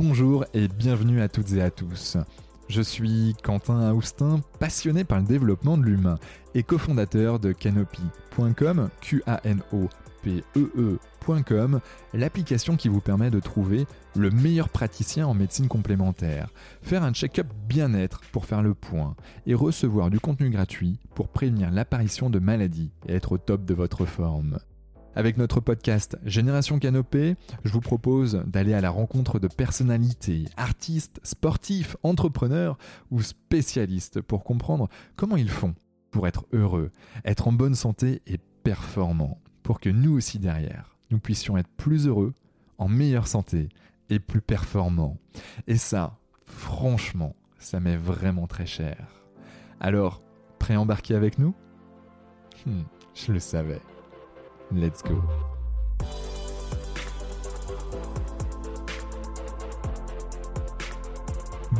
Bonjour et bienvenue à toutes et à tous. Je suis Quentin Aoustin, passionné par le développement de l'humain et cofondateur de Canopy.com, Q-A-N-O-P-E-E.com, l'application qui vous permet de trouver le meilleur praticien en médecine complémentaire, faire un check-up bien-être pour faire le point et recevoir du contenu gratuit pour prévenir l'apparition de maladies et être au top de votre forme. Avec notre podcast Génération Canopée, je vous propose d'aller à la rencontre de personnalités, artistes, sportifs, entrepreneurs ou spécialistes pour comprendre comment ils font pour être heureux, être en bonne santé et performants, pour que nous aussi derrière, nous puissions être plus heureux, en meilleure santé et plus performants. Et ça, franchement, ça m'est vraiment très cher. Alors, prêt à embarquer avec nous? Hmm, Je le savais. Let's go.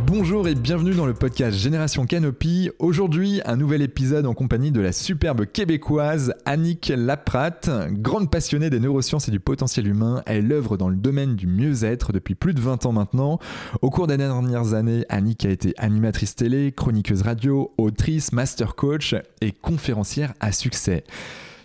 Bonjour et bienvenue dans le podcast Génération Canopy. Aujourd'hui, un nouvel épisode en compagnie de la superbe québécoise Annick Lapratte. Grande passionnée des neurosciences et du potentiel humain, elle œuvre dans le domaine du mieux-être depuis plus de 20 ans maintenant. Au cours des dernières années, Annick a été animatrice télé, chroniqueuse radio, autrice, master coach et conférencière à succès.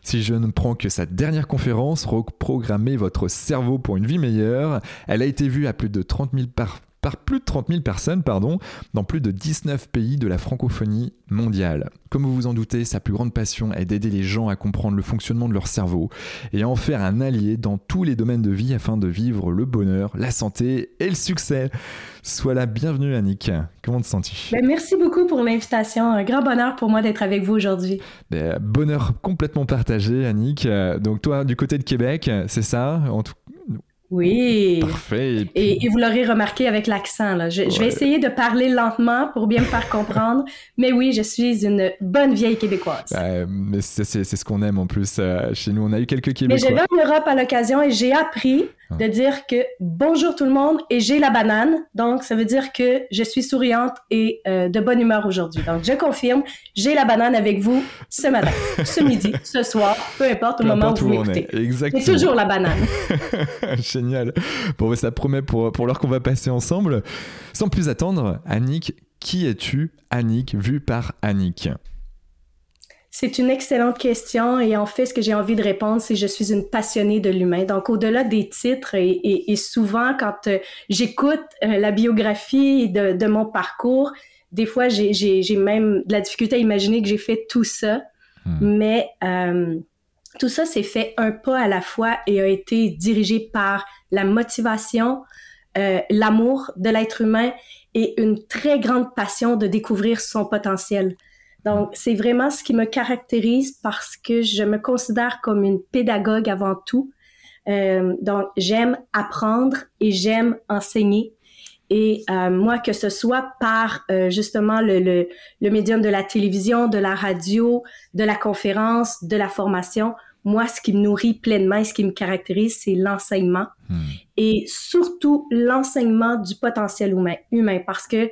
Si je ne prends que sa dernière conférence, Reprogrammer votre cerveau pour une vie meilleure, elle a été vue à plus de 30 000 par par plus de 30 000 personnes pardon, dans plus de 19 pays de la francophonie mondiale. Comme vous vous en doutez, sa plus grande passion est d'aider les gens à comprendre le fonctionnement de leur cerveau et à en faire un allié dans tous les domaines de vie afin de vivre le bonheur, la santé et le succès. Sois la bienvenue Annick. Comment te sens-tu? Ben, Merci beaucoup pour l'invitation. Un grand bonheur pour moi d'être avec vous aujourd'hui. Ben, bonheur complètement partagé Annick. Donc toi du côté de Québec, c'est ça? En tout oui. Parfait. Et, vous l'aurez remarqué avec l'accent. Je, je, vais essayer de parler lentement pour bien me faire comprendre. mais oui, je suis une bonne vieille québécoise. Ben, mais c'est ce qu'on aime en plus. Euh, chez nous, on a eu quelques Québécois. Mais j'ai en Europe à l'occasion et j'ai appris. De dire que bonjour tout le monde et j'ai la banane. Donc, ça veut dire que je suis souriante et euh, de bonne humeur aujourd'hui. Donc, je confirme, j'ai la banane avec vous ce matin, ce midi, ce soir, peu importe au moment où vous m'écoutez. Exactement. C'est toujours la banane. Génial. Bon, ça promet pour, pour l'heure qu'on va passer ensemble. Sans plus attendre, Annick, qui es-tu, Annick, vue par Annick? C'est une excellente question et en fait, ce que j'ai envie de répondre, c'est je suis une passionnée de l'humain. Donc, au-delà des titres et, souvent, quand euh, j'écoute euh, la biographie de, mon parcours, des fois, j'ai même de la difficulté à imaginer que j'ai fait tout ça. Hmm. Mais euh, tout ça s'est fait un pas à la fois et a été dirigé par la motivation, l'amour de l'être humain et une très grande passion de découvrir son potentiel. Donc, c'est vraiment ce qui me caractérise parce que je me considère comme une pédagogue avant tout. Euh, donc, j'aime apprendre et j'aime enseigner. Et euh, moi, que ce soit par euh, justement le, le, le, médium de la télévision, de la radio, de la conférence, de la formation, moi, ce qui me nourrit pleinement et ce qui me caractérise, c'est l'enseignement. Hmm. Et surtout l'enseignement du potentiel humain, humain parce que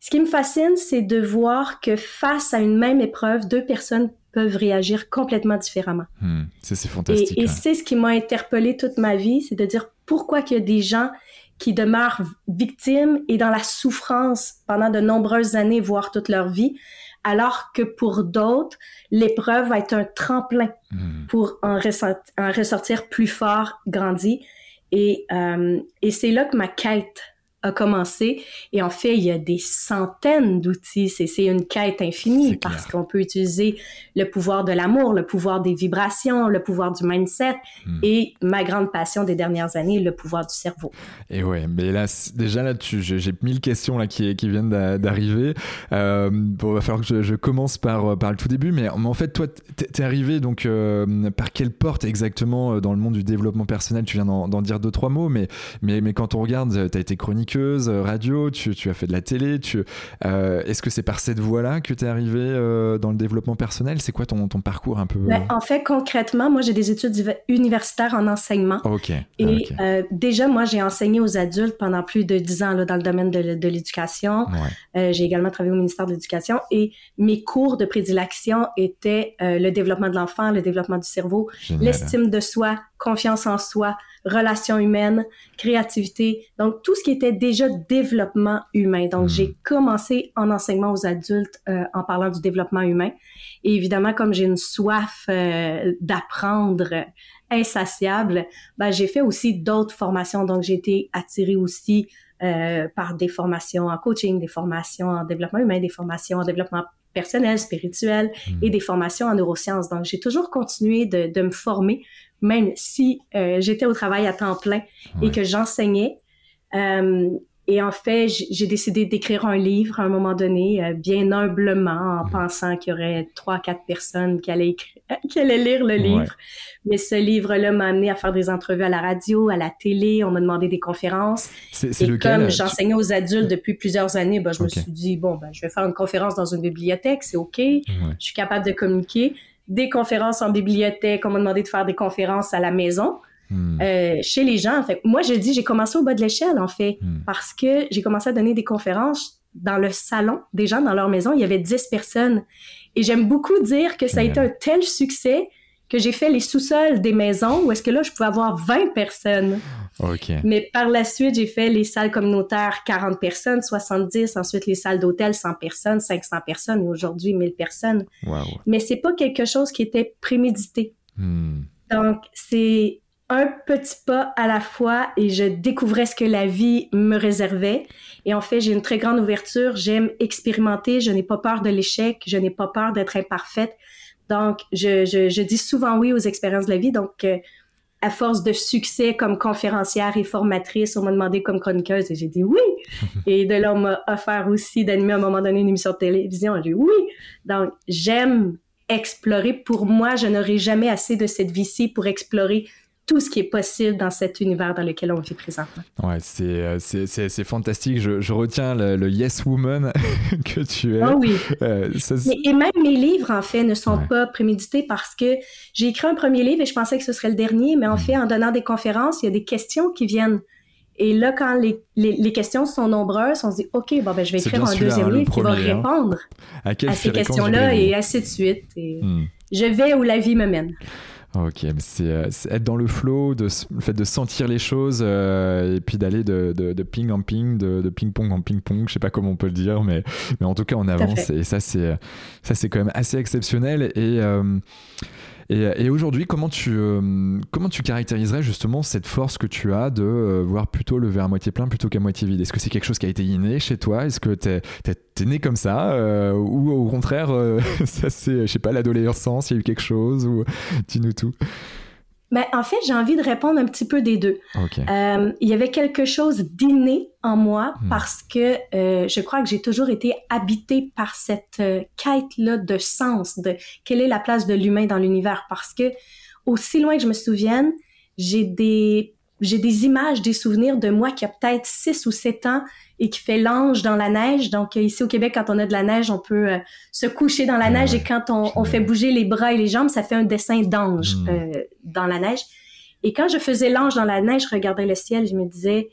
ce qui me fascine, c'est de voir que face à une même épreuve, deux personnes peuvent réagir complètement différemment. Hmm, ça, c'est fantastique. Et, c'est ce qui m'a interpellé toute ma vie, c'est de dire pourquoi qu'il y a des gens qui demeurent victimes et dans la souffrance pendant de nombreuses années, voire toute leur vie, alors que pour d'autres, l'épreuve va être un tremplin hmm. pour en, ressortir, plus fort, grandi. Et, euh, et c'est là que ma quête a commencé. Et en fait, il y a des centaines d'outils. C'est une quête infinie parce qu'on peut utiliser le pouvoir de l'amour, le pouvoir des vibrations, le pouvoir du mindset hmm. et ma grande passion des dernières années, le pouvoir du cerveau. Et ouais, mais là, déjà là, j'ai mille questions là qui, qui viennent d'arriver. Euh, bon, va falloir que je, commence par, par le tout début, mais, en fait, toi, t'es arrivé donc euh, par quelle porte exactement euh, dans le monde du développement personnel? Tu viens d'en dire deux, trois mots, mais, mais, mais quand on regarde, tu as été chronique euh, radio, tu, as fait de la télé. Tu, euh, est-ce que c'est par cette voie-là que tu es arrivé euh, dans le développement personnel? C'est quoi ton, ton, parcours un peu ben, En fait, concrètement, moi, j'ai des études universitaires en enseignement. OK. Et déjà, moi, j'ai enseigné aux adultes pendant plus de dix ans là, dans le domaine de, l'éducation. j'ai également travaillé au ministère de l'Éducation et mes cours de prédilection étaient le développement de l'enfant, le développement du cerveau, l'estime de soi, confiance en soi, relations humaines, créativité. Donc, tout ce qui était déjà développement humain. Donc, hmm. j'ai commencé en enseignement aux adultes euh, en parlant du développement humain. Et évidemment, comme j'ai une soif euh, d'apprendre insatiable, ben, j'ai fait aussi d'autres formations. Donc, j'ai été attirée aussi euh, par des formations en coaching, des formations en développement humain, des formations en développement personnel, spirituel hmm. et des formations en neurosciences. Donc, j'ai toujours continué de, de, me former, même si euh, j'étais au travail à temps plein et que j'enseignais. Euh, et en fait, j'ai décidé d'écrire un livre à un moment donné, euh, bien humblement, en pensant qu'il y aurait trois, quatre personnes qui allaient, qui allaient lire le livre. Mais ce livre-là m'a amené à faire des entrevues à la radio, à la télé. On m'a demandé des conférences. C'est, et comme j'enseignais aux adultes depuis plusieurs années, ben, je me suis dit, bon, ben, je vais faire une conférence dans une bibliothèque, c'est OK. Je suis capable de communiquer. Des conférences en bibliothèque, on m'a demandé de faire des conférences à la maison. Hmm. Euh, chez les gens. En fait, moi, je dis, j'ai commencé au bas de l'échelle, en fait, hmm. parce que j'ai commencé à donner des conférences dans le salon des gens dans leur maison. Il y avait 10 personnes. Et j'aime beaucoup dire que ça a été un tel succès que j'ai fait les sous-sols des maisons où est-ce que là, je pouvais avoir 20 personnes. Mais par la suite, j'ai fait les salles communautaires 40 personnes, 70, ensuite les salles d'hôtel 100 personnes, 500 personnes et aujourd'hui 1000 personnes. Wow. Mais c'est pas quelque chose qui était prémédité. Hmm. Donc, c'est un petit pas à la fois et je découvrais ce que la vie me réservait. Et en fait, j'ai une très grande ouverture. J'aime expérimenter. Je n'ai pas peur de l'échec. Je n'ai pas peur d'être imparfaite. Donc, je, je, je, dis souvent oui aux expériences de la vie. Donc, euh, à force de succès comme conférencière et formatrice, on m'a demandé comme chroniqueuse et j'ai dit oui. et de là, on m'a offert aussi d'animer à un moment donné une émission de télévision. J'ai dit oui. Donc, j'aime explorer. Pour moi, je n'aurai jamais assez de cette vie-ci pour explorer tout ce qui est possible dans cet univers dans lequel on vit présentement. Ouais, c'est, euh, c'est, c'est, fantastique. Je, je retiens le, Yes Woman que tu es. Ah oui. Euh, et même mes livres, en fait, ne sont pas prémédités parce que j'ai écrit un premier livre et je pensais que ce serait le dernier, mais en mm. fait, en donnant des conférences, il y a des questions qui viennent. Et là, quand les, les, questions sont nombreuses, on se dit, OK, bon, ben, je vais écrire un deuxième hein, livre qui va hein. répondre à, ces questions-là et ainsi de suite. Et mm. Je vais où la vie me mène. Ok, euh, c'est être dans le flow, de, le fait de sentir les choses euh, et puis d'aller de, de, ping en ping, de, de ping-pong en ping-pong, je sais pas comment on peut le dire, mais, mais en tout cas on avance et ça c'est ça c'est quand même assez exceptionnel. Et euh, et, aujourd'hui, comment tu, euh, comment tu caractériserais justement cette force que tu as de euh, voir plutôt le verre à moitié plein plutôt qu'à moitié vide? Est-ce que c'est quelque chose qui a été inné chez toi? Est-ce que tu es, né comme ça euh, Ou au contraire, ça c'est, je sais pas, l'adolescence, il y a eu quelque chose ou Dis-nous tout. Ben, en fait, j'ai envie de répondre un petit peu des deux. Euh, il y avait quelque chose d'inné en moi hmm. parce que euh, je crois que j'ai toujours été habitée par cette euh, quête-là de sens, de quelle est la place de l'humain dans l'univers. Parce que, aussi loin que je me souvienne, j'ai des j'ai des images, des souvenirs de moi qui a peut-être 6 ou 7 ans et qui fait l'ange dans la neige. Donc ici au Québec, quand on a de la neige, on peut euh, se coucher dans la neige et quand on, on, fait bouger les bras et les jambes, ça fait un dessin d'ange hmm. euh, dans la neige. Et quand je faisais l'ange dans la neige, je regardais le ciel, je me disais,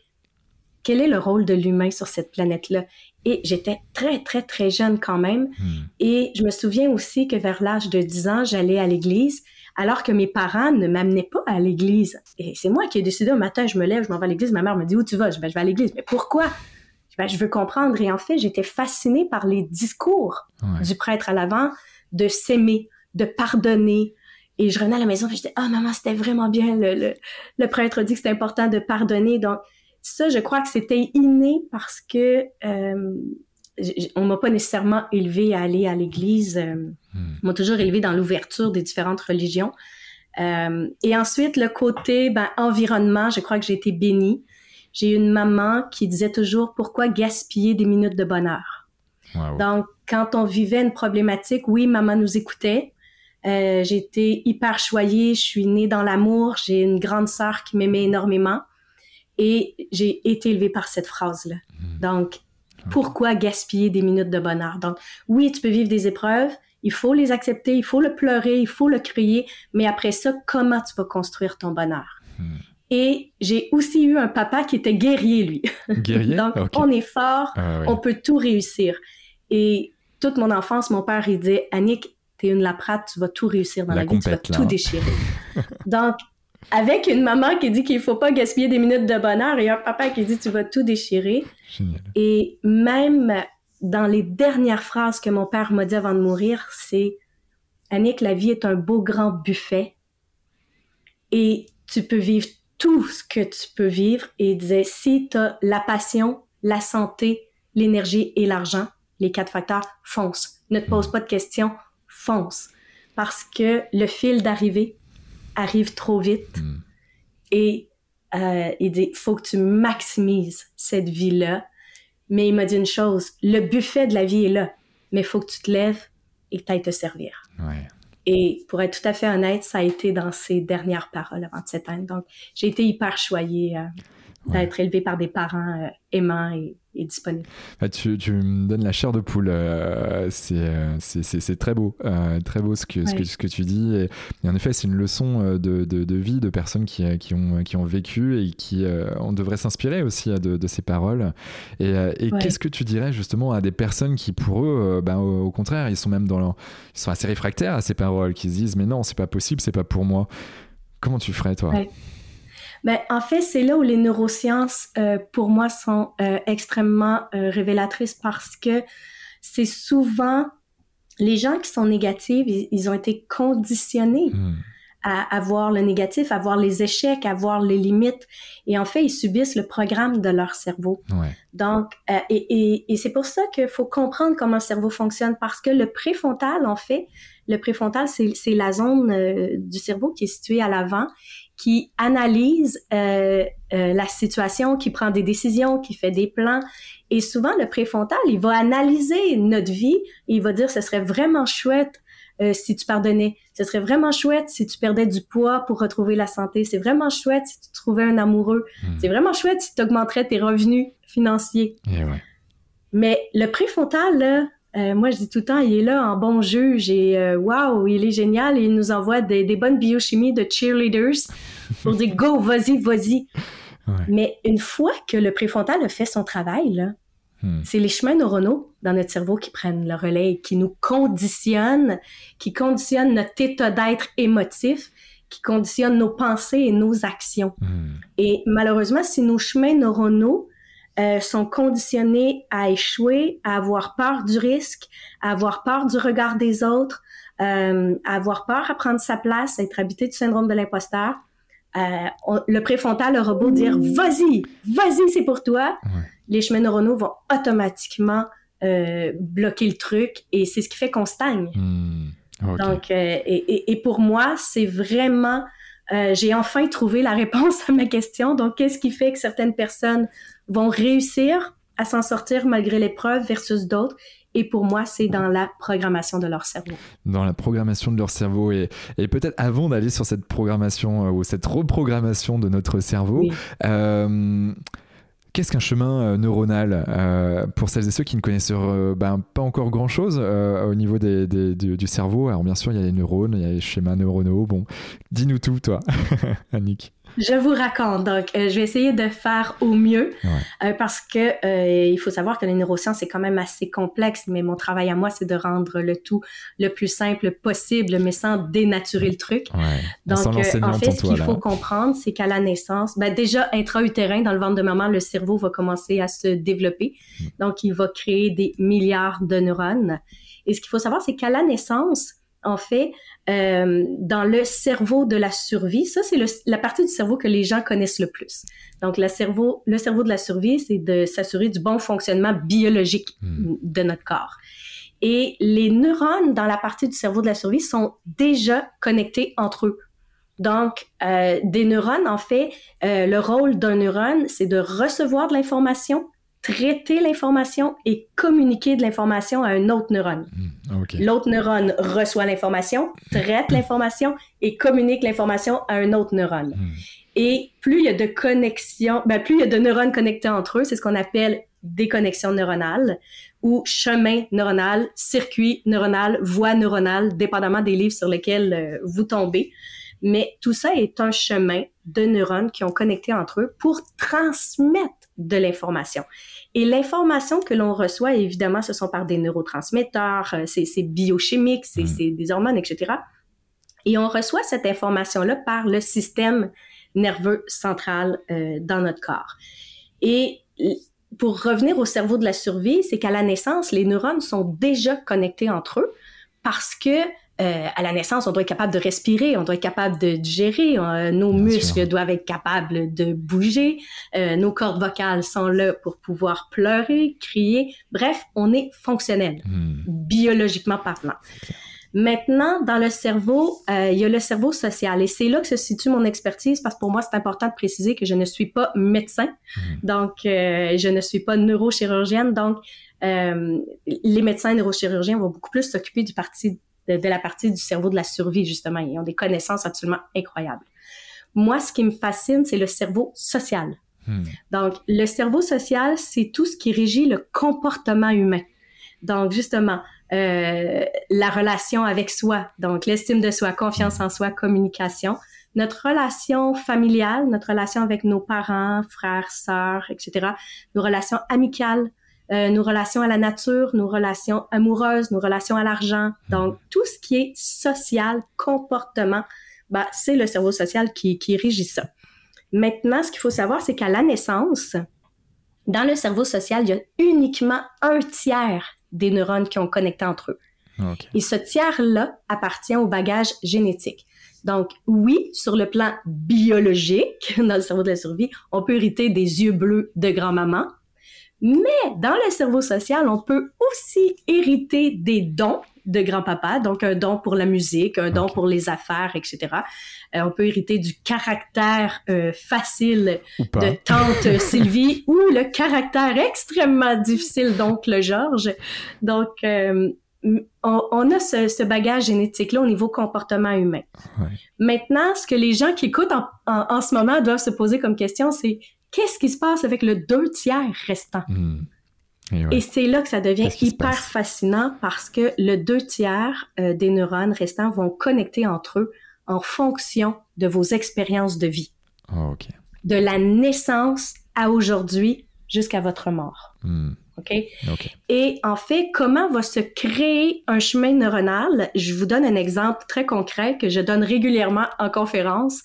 quel est le rôle de l'humain sur cette planète-là? Et j'étais très, très, très jeune quand même. Hmm. Et je me souviens aussi que vers l'âge de 10 ans, j'allais à l'église alors que mes parents ne m'amenaient pas à l'église. Et c'est moi qui ai décidé un matin, je me lève, je m'en vais à l'église. Ma mère me dit où tu vas? Je, ben, je vais à l'église. Mais pourquoi? Ben, je veux comprendre. Et en fait, j'étais fascinée par les discours du prêtre à l'avant, de s'aimer, de pardonner. Et je revenais à la maison et je disais, ah, maman, c'était vraiment bien. Le, le, prêtre dit que c'est important de pardonner. Donc, ça, je crois que c'était inné parce que euh, on m'a pas nécessairement élevé à aller à l'église. Euh, hmm. On m'a toujours élevé dans l'ouverture des différentes religions. Euh, et ensuite, le côté ben, environnement, je crois que j'ai été bénie. J'ai une maman qui disait toujours pourquoi gaspiller des minutes de bonheur? Donc, quand on vivait une problématique, oui, maman nous écoutait. Euh, j'ai été hyper choyée. Je suis née dans l'amour. J'ai une grande sœur qui m'aimait énormément. Et j'ai été élevée par cette phrase-là. Hmm. Donc, pourquoi gaspiller des minutes de bonheur? Donc, oui, tu peux vivre des épreuves, il faut les accepter, il faut le pleurer, il faut le crier, mais après ça, comment tu vas construire ton bonheur? Hmm. Et j'ai aussi eu un papa qui était guerrier, lui. Guerrier? Donc, on est fort, ah on peut tout réussir. Et toute mon enfance, mon père, il disait, Annick, t'es une laprate, tu vas tout réussir dans la, vie, tu vas tout hein. déchirer. Donc, avec une maman qui dit qu'il faut pas gaspiller des minutes de bonheur et un papa qui dit tu vas tout déchirer. Génial. Et même dans les dernières phrases que mon père m'a dit avant de mourir, c'est Annick, la vie est un beau grand buffet et tu peux vivre tout ce que tu peux vivre. Et il disait, si tu as la passion, la santé, l'énergie et l'argent, les quatre facteurs, fonce. Ne te pose pas de questions, fonce. Parce que le fil d'arrivée arrive trop vite. Hmm. Et euh, il dit, faut que tu maximises cette vie-là. Mais il m'a dit une chose, le buffet de la vie est là, mais il faut que tu te lèves et que tu ailles te servir. Ouais. Et pour être tout à fait honnête, ça a été dans ses dernières paroles avant de s'éteindre. Donc, j'ai été hyper choyée euh, d'être élevée par des parents euh, aimants et, et disponibles. Bah, tu, tu, me donnes la chair de poule. Euh, c'est, c'est, très beau. Euh, très beau ce que, ouais. ce, que, ce que tu dis. Et, et en effet, c'est une leçon de, de, de, vie de personnes qui, qui, ont, qui ont vécu et qui on devrait s'inspirer aussi de, de ces paroles. Et, et ouais. qu'est-ce que tu dirais justement à des personnes qui, pour eux, bah, au, au, contraire, ils sont même dans leur, ils sont assez réfractaires à ces paroles, qui se disent mais non, c'est pas possible, c'est pas pour moi. Comment tu ferais toi? Ben, en fait, c'est là où les neurosciences, euh, pour moi, sont euh, extrêmement euh, révélatrices parce que c'est souvent les gens qui sont négatifs, ils, ils ont été conditionnés Hmm. mmh. à, à, voir le négatif, à voir les échecs, à voir les limites. Et en fait, ils subissent le programme de leur cerveau. Ouais. Donc, et, et, et c'est pour ça qu'il faut comprendre comment le cerveau fonctionne parce que le préfrontal, en fait, le préfrontal, c'est la zone euh, du cerveau qui est située à l'avant qui analyse euh, euh, la situation, qui prend des décisions, qui fait des plans. Et souvent, le préfrontal, il va analyser notre vie et il va dire, ce serait vraiment chouette euh, si tu pardonnais. Ce serait vraiment chouette si tu perdais du poids pour retrouver la santé. C'est vraiment chouette si tu trouvais un amoureux. Mmh. C'est vraiment chouette si tu augmenterais tes revenus financiers. Et ouais. Mais le préfrontal, là, euh, moi, je dis tout le temps, il est là en bon juge et waouh, il est génial. Et il nous envoie des, des, bonnes biochimies de cheerleaders pour dire go, vas-y, vas-y. Ouais. Mais une fois que le préfrontal a fait son travail, hmm. c'est les chemins neuronaux dans notre cerveau qui prennent le relais, qui nous conditionnent, qui conditionnent notre état d'être émotif, qui conditionnent nos pensées et nos actions. Hmm. Et malheureusement, si nos chemins neuronaux euh, sont conditionnés à échouer, à avoir peur du risque, à avoir peur du regard des autres, euh, à avoir peur à prendre sa place, à être habité du syndrome de l'imposteur. Euh, on, le préfrontal aura beau dire vas-y, vas-y, c'est pour toi. Ouais. Les chemins neuronaux vont automatiquement euh, bloquer le truc et c'est ce qui fait qu'on stagne. Mmh. Okay. Donc, euh, et, et, et, pour moi, c'est vraiment, j'ai enfin trouvé la réponse à ma question. Donc, qu'est-ce qui fait que certaines personnes vont réussir à s'en sortir malgré l'épreuve versus d'autres? Et pour moi, c'est dans la programmation de leur cerveau. Dans la programmation de leur cerveau. Et, et peut-être avant d'aller sur cette programmation euh, ou cette reprogrammation de notre cerveau, oui. euh, Qu'est-ce qu'un chemin euh, neuronal euh, pour celles et ceux qui ne connaissent euh, ben, pas encore grand-chose au niveau du, du, cerveau? Alors bien sûr, il y a les neurones, il y a les schémas neuronaux. Bon, dis-nous tout, toi, Annick. Je vous raconte. Donc, euh, je vais essayer de faire au mieux ouais. euh, parce que euh, il faut savoir que les neurosciences c'est quand même assez complexe, mais mon travail à moi c'est de rendre le tout le plus simple possible, mais sans dénaturer le truc. Ouais. Donc, en fait, ce qu'il faut comprendre, c'est qu'à la naissance, ben, déjà intra-utérin, dans le ventre de maman, le cerveau va commencer à se développer. Mm. Donc, il va créer des milliards de neurones. Et ce qu'il faut savoir, c'est qu'à la naissance, en fait, euh, dans le cerveau de la survie, ça c'est la partie du cerveau que les gens connaissent le plus. Donc le cerveau, le cerveau de la survie, c'est de s'assurer du bon fonctionnement biologique mmh. de notre corps. Et les neurones dans la partie du cerveau de la survie sont déjà connectés entre eux. Donc, euh, des neurones, en fait, euh, le rôle d'un neurone, c'est de recevoir de l'information, traiter l'information et communiquer de l'information à un autre neurone. Mmh, okay. L'autre neurone reçoit l'information, traite l'information et communique l'information à un autre neurone. Mmh. Et plus il y a de connexions, ben plus il y a de neurones connectés entre eux, c'est ce qu'on appelle des connexions neuronales ou chemin neuronal, circuit neuronal, voie neuronale, dépendamment des livres sur lesquels euh, vous tombez. Mais tout ça est un chemin de neurones qui ont connecté entre eux pour transmettre de l'information. Et l'information que l'on reçoit, évidemment, ce sont par des neurotransmetteurs, c'est biochimique, c'est mmh. des hormones, etc. Et on reçoit cette information-là par le système nerveux central euh, dans notre corps. Et pour revenir au cerveau de la survie, c'est qu'à la naissance, les neurones sont déjà connectés entre eux parce que euh, à la naissance, on doit être capable de respirer, on doit être capable de digérer, euh, nos muscles doivent être capables de bouger, euh, nos cordes vocales sont là pour pouvoir pleurer, crier. Bref, on est fonctionnel, hmm. biologiquement parlant. Maintenant, dans le cerveau, euh, il y a le cerveau social et c'est là que se situe mon expertise parce que pour moi, c'est important de préciser que je ne suis pas médecin, hmm. donc euh, je ne suis pas neurochirurgienne. Donc, euh, les médecins neurochirurgiens vont beaucoup plus s'occuper du parti de, la partie du cerveau de la survie justement. Ils ont des connaissances absolument incroyables. Moi, ce qui me fascine, c'est le cerveau social. Hmm. Donc, le cerveau social, c'est tout ce qui régit le comportement humain. Donc, justement, euh, la relation avec soi, donc l'estime de soi, confiance en soi, communication, notre relation familiale, notre relation avec nos parents, frères, sœurs, etc., nos relations amicales, euh, nos relations à la nature, nos relations amoureuses, nos relations à l'argent. Donc, tout ce qui est social, comportement, bah, c'est le cerveau social qui, qui régit ça. Maintenant, ce qu'il faut savoir, c'est qu'à la naissance, dans le cerveau social, il y a uniquement un tiers des neurones qui ont connecté entre eux. Et ce tiers-là appartient au bagage génétique. Donc, oui, sur le plan biologique, dans le cerveau de la survie, on peut hériter des yeux bleus de grand-maman, mais dans le cerveau social, on peut aussi hériter des dons de grand-papa, donc un don pour la musique, un don pour les affaires, etc. Euh, on peut hériter du caractère euh, facile de tante Sylvie ou le caractère extrêmement difficile d'oncle Georges. Donc, euh, on, a ce, bagage génétique-là au niveau comportement humain. Maintenant, ce que les gens qui écoutent en, ce moment doivent se poser comme question, c'est qu'est-ce qui se passe avec le deux tiers restant? Hmm. Et, c'est là que ça devient hyper fascinant parce que le deux tiers euh, des neurones restants vont connecter entre eux en fonction de vos expériences de vie. Ah, de la naissance à aujourd'hui jusqu'à votre mort. Hmm. OK? Et en fait, comment va se créer un chemin neuronal? Je vous donne un exemple très concret que je donne régulièrement en conférence.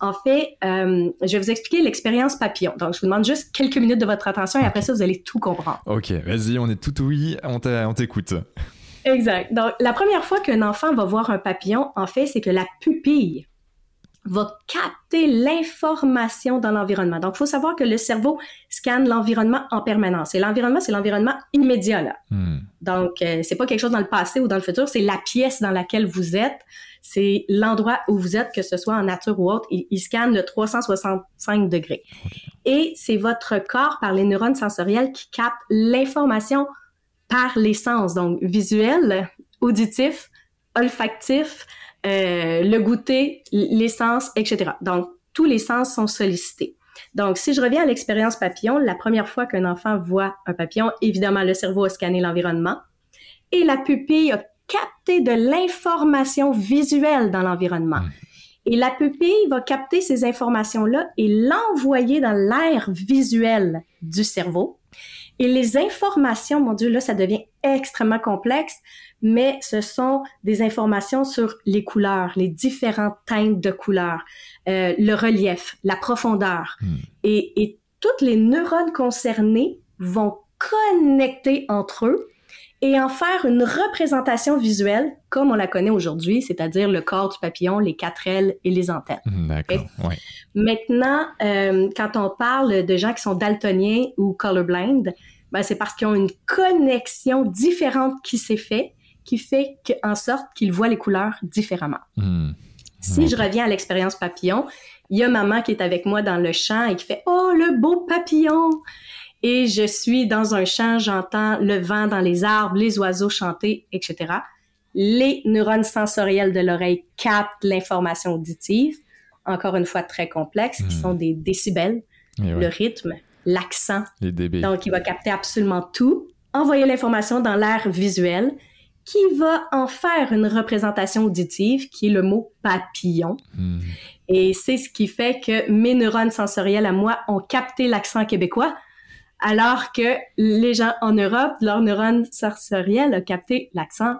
En fait, euh, je vais vous expliquer l'expérience papillon. Donc, je vous demande juste quelques minutes de votre attention et après ça, vous allez tout comprendre. OK, vas-y, on est tout oui, on t'écoute. Exact. Donc, la première fois qu'un enfant va voir un papillon, en fait, c'est que la pupille va capter l'information dans l'environnement. Donc, il faut savoir que le cerveau scanne l'environnement en permanence. Et l'environnement, c'est l'environnement immédiat. Là. Hmm. Donc, euh, c'est pas quelque chose dans le passé ou dans le futur, c'est la pièce dans laquelle vous êtes c'est l'endroit où vous êtes, que ce soit en nature ou autre. Il, scanne le 365 degrés. Et c'est votre corps, par les neurones sensoriels, qui capte l'information par les sens, donc visuel, auditif, olfactif, euh, le goûter, les sens, etc. Donc, tous les sens sont sollicités. Donc, si je reviens à l'expérience papillon, la première fois qu'un enfant voit un papillon, évidemment, le cerveau a scanné l'environnement et la pupille a capter de l'information visuelle dans l'environnement. Hmm. Et la pupille va capter ces informations-là et l'envoyer dans l'air visuel du cerveau. Et les informations, mon Dieu, là, ça devient extrêmement complexe, mais ce sont des informations sur les couleurs, les différentes teintes de couleurs, euh, le relief, la profondeur. Hmm. Et, et toutes les neurones concernés vont connecter entre eux et en faire une représentation visuelle comme on la connaît aujourd'hui, c'est-à-dire le corps du papillon, les quatre ailes et les antennes. Hmm, d'accord. Maintenant, euh, quand on parle de gens qui sont daltoniens ou colorblind, ben c'est parce qu'ils ont une connexion différente qui s'est faite, qui fait en sorte qu'ils voient les couleurs différemment. Hmm. Si je reviens à l'expérience papillon, il y a maman qui est avec moi dans le champ et qui fait Oh, le beau papillon! Et je suis dans un champ, j'entends le vent dans les arbres, les oiseaux chanter, etc. Les neurones sensoriels de l'oreille captent l'information auditive, encore une fois très complexe, qui hmm. sont des décibels, le rythme, l'accent. Donc, il va capter absolument tout, envoyer l'information dans l'air visuel, qui va en faire une représentation auditive, qui est le mot papillon. Hmm. Et c'est ce qui fait que mes neurones sensoriels à moi ont capté l'accent québécois, alors que les gens en Europe, leur neurone sensoriel a capté l'accent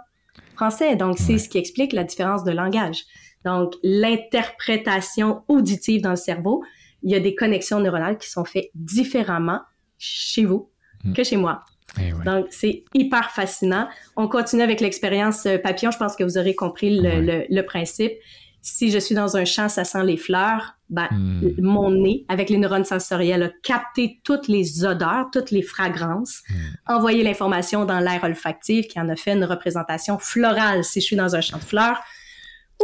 français. Donc, c'est ce qui explique la différence de langage. donc l'interprétation auditive dans le cerveau, il y a des connexions neuronales qui sont faites différemment chez vous hmm. que chez moi. Eh donc, c'est hyper fascinant. On continue avec l'expérience euh, papillon. Je pense que vous aurez compris le principe si je suis dans un champ, ça sent les fleurs, ben, hmm. mon nez, avec les neurones sensoriels, a capté toutes les odeurs, toutes les fragrances, hmm. envoyé l'information dans l'air olfactif qui en a fait une représentation florale si je suis dans un champ de fleurs.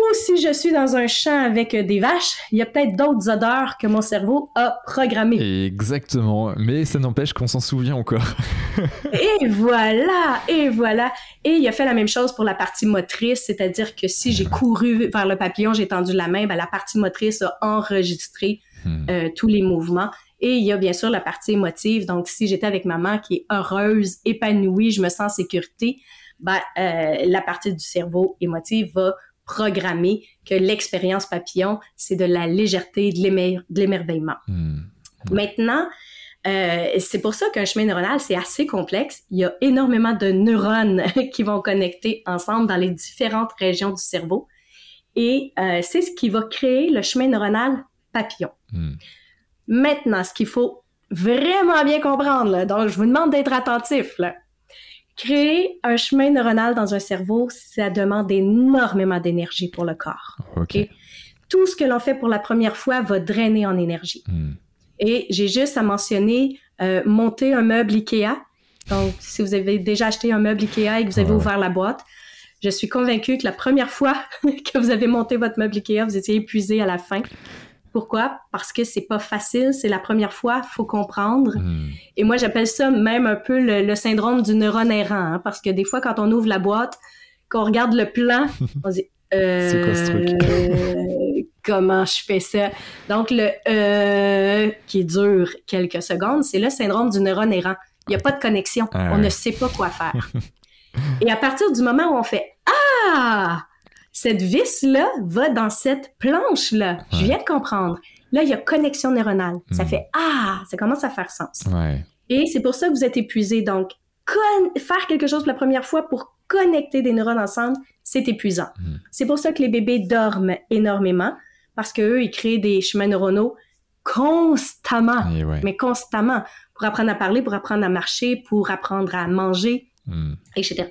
Ou si je suis dans un champ avec des vaches, il y a peut-être d'autres odeurs que mon cerveau a programmées. Exactement, mais ça n'empêche qu'on s'en souvient encore. et voilà, et voilà. Et il a fait la même chose pour la partie motrice, c'est-à-dire que si j'ai couru vers le papillon, j'ai tendu la main, ben, la partie motrice a enregistré hmm. euh, tous les mouvements. Et il y a bien sûr la partie émotive. Donc, si j'étais avec maman qui est heureuse, épanouie, je me sens en sécurité, ben, euh, la partie du cerveau émotive va programmer que l'expérience papillon, c'est de la légèreté, de l'émerveillement. Hmm. Maintenant, euh, c'est pour ça qu'un chemin neuronal, c'est assez complexe. Il y a énormément de neurones qui vont connecter ensemble dans les différentes régions du cerveau. Et euh, c'est ce qui va créer le chemin neuronal papillon. Hmm. Maintenant, ce qu'il faut vraiment bien comprendre, donc je vous demande d'être attentif, là. Créer un chemin neuronal dans un cerveau, ça demande énormément d'énergie pour le corps. Tout ce que l'on fait pour la première fois va drainer en énergie. Hmm. Et j'ai juste à mentionner euh, monter un meuble Ikea. Donc, si vous avez déjà acheté un meuble Ikea et que vous avez ouvert la boîte, je suis convaincue que la première fois que vous avez monté votre meuble Ikea, vous étiez épuisé à la fin. Pourquoi? Parce que c'est pas facile, c'est la première fois, faut comprendre. Hmm. Et moi, j'appelle ça même un peu le, syndrome du neurone errant, hein, parce que des fois, quand on ouvre la boîte, qu'on regarde le plan, on dit c'est quoi ce truc? Euh, comment je fais ça? Donc, le euh, qui dure quelques secondes, c'est le syndrome du neurone errant. Il n'y a pas de connexion. Ah on ne sait pas quoi faire. Et à partir du moment où on fait Ah! Cette vis-là va dans cette planche-là. Je viens de comprendre. Là, il y a connexion neuronale. Ça hmm. fait Ah, ça commence à faire sens. Et c'est pour ça que vous êtes épuisé. Donc, faire quelque chose pour la première fois pour connecter des neurones ensemble, c'est épuisant. Hmm. C'est pour ça que les bébés dorment énormément parce qu'eux, ils créent des chemins neuronaux constamment, mais constamment, pour apprendre à parler, pour apprendre à marcher, pour apprendre à manger, hmm. etc.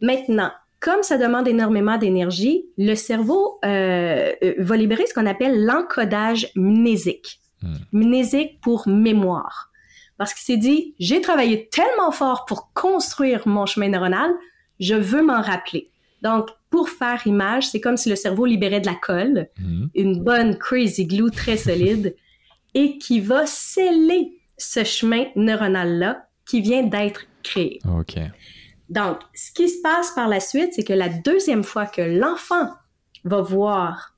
Maintenant, comme ça demande énormément d'énergie, le cerveau euh, euh, va libérer ce qu'on appelle l'encodage mnésique. Hmm. Mnésique pour mémoire. Parce qu'il s'est dit, j'ai travaillé tellement fort pour construire mon chemin neuronal, je veux m'en rappeler. Donc, pour faire image, c'est comme si le cerveau libérait de la colle, hmm. une bonne crazy glue très solide, et qui va sceller ce chemin neuronal-là qui vient d'être créé. OK. Donc, ce qui se passe par la suite, c'est que la deuxième fois que l'enfant va voir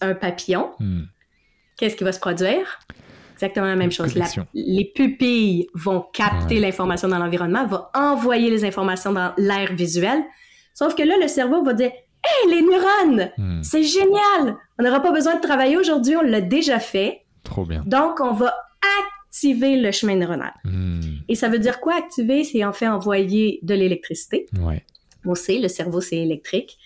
un papillon, hmm. qu'est-ce qui va se produire? Exactement la même chose. les pupilles vont capter l'information dans l'environnement, vont envoyer les informations dans l'air visuel. Sauf que là, le cerveau va dire Hey, les neurones, hmm. c'est génial! On n'aura pas besoin de travailler aujourd'hui, on l'a déjà fait. Trop bien. Donc, on va activer le chemin neuronal. Hmm. Et ça veut dire quoi activer? C'est en fait envoyer de l'électricité. Ouais. On sait, le cerveau, c'est électrique.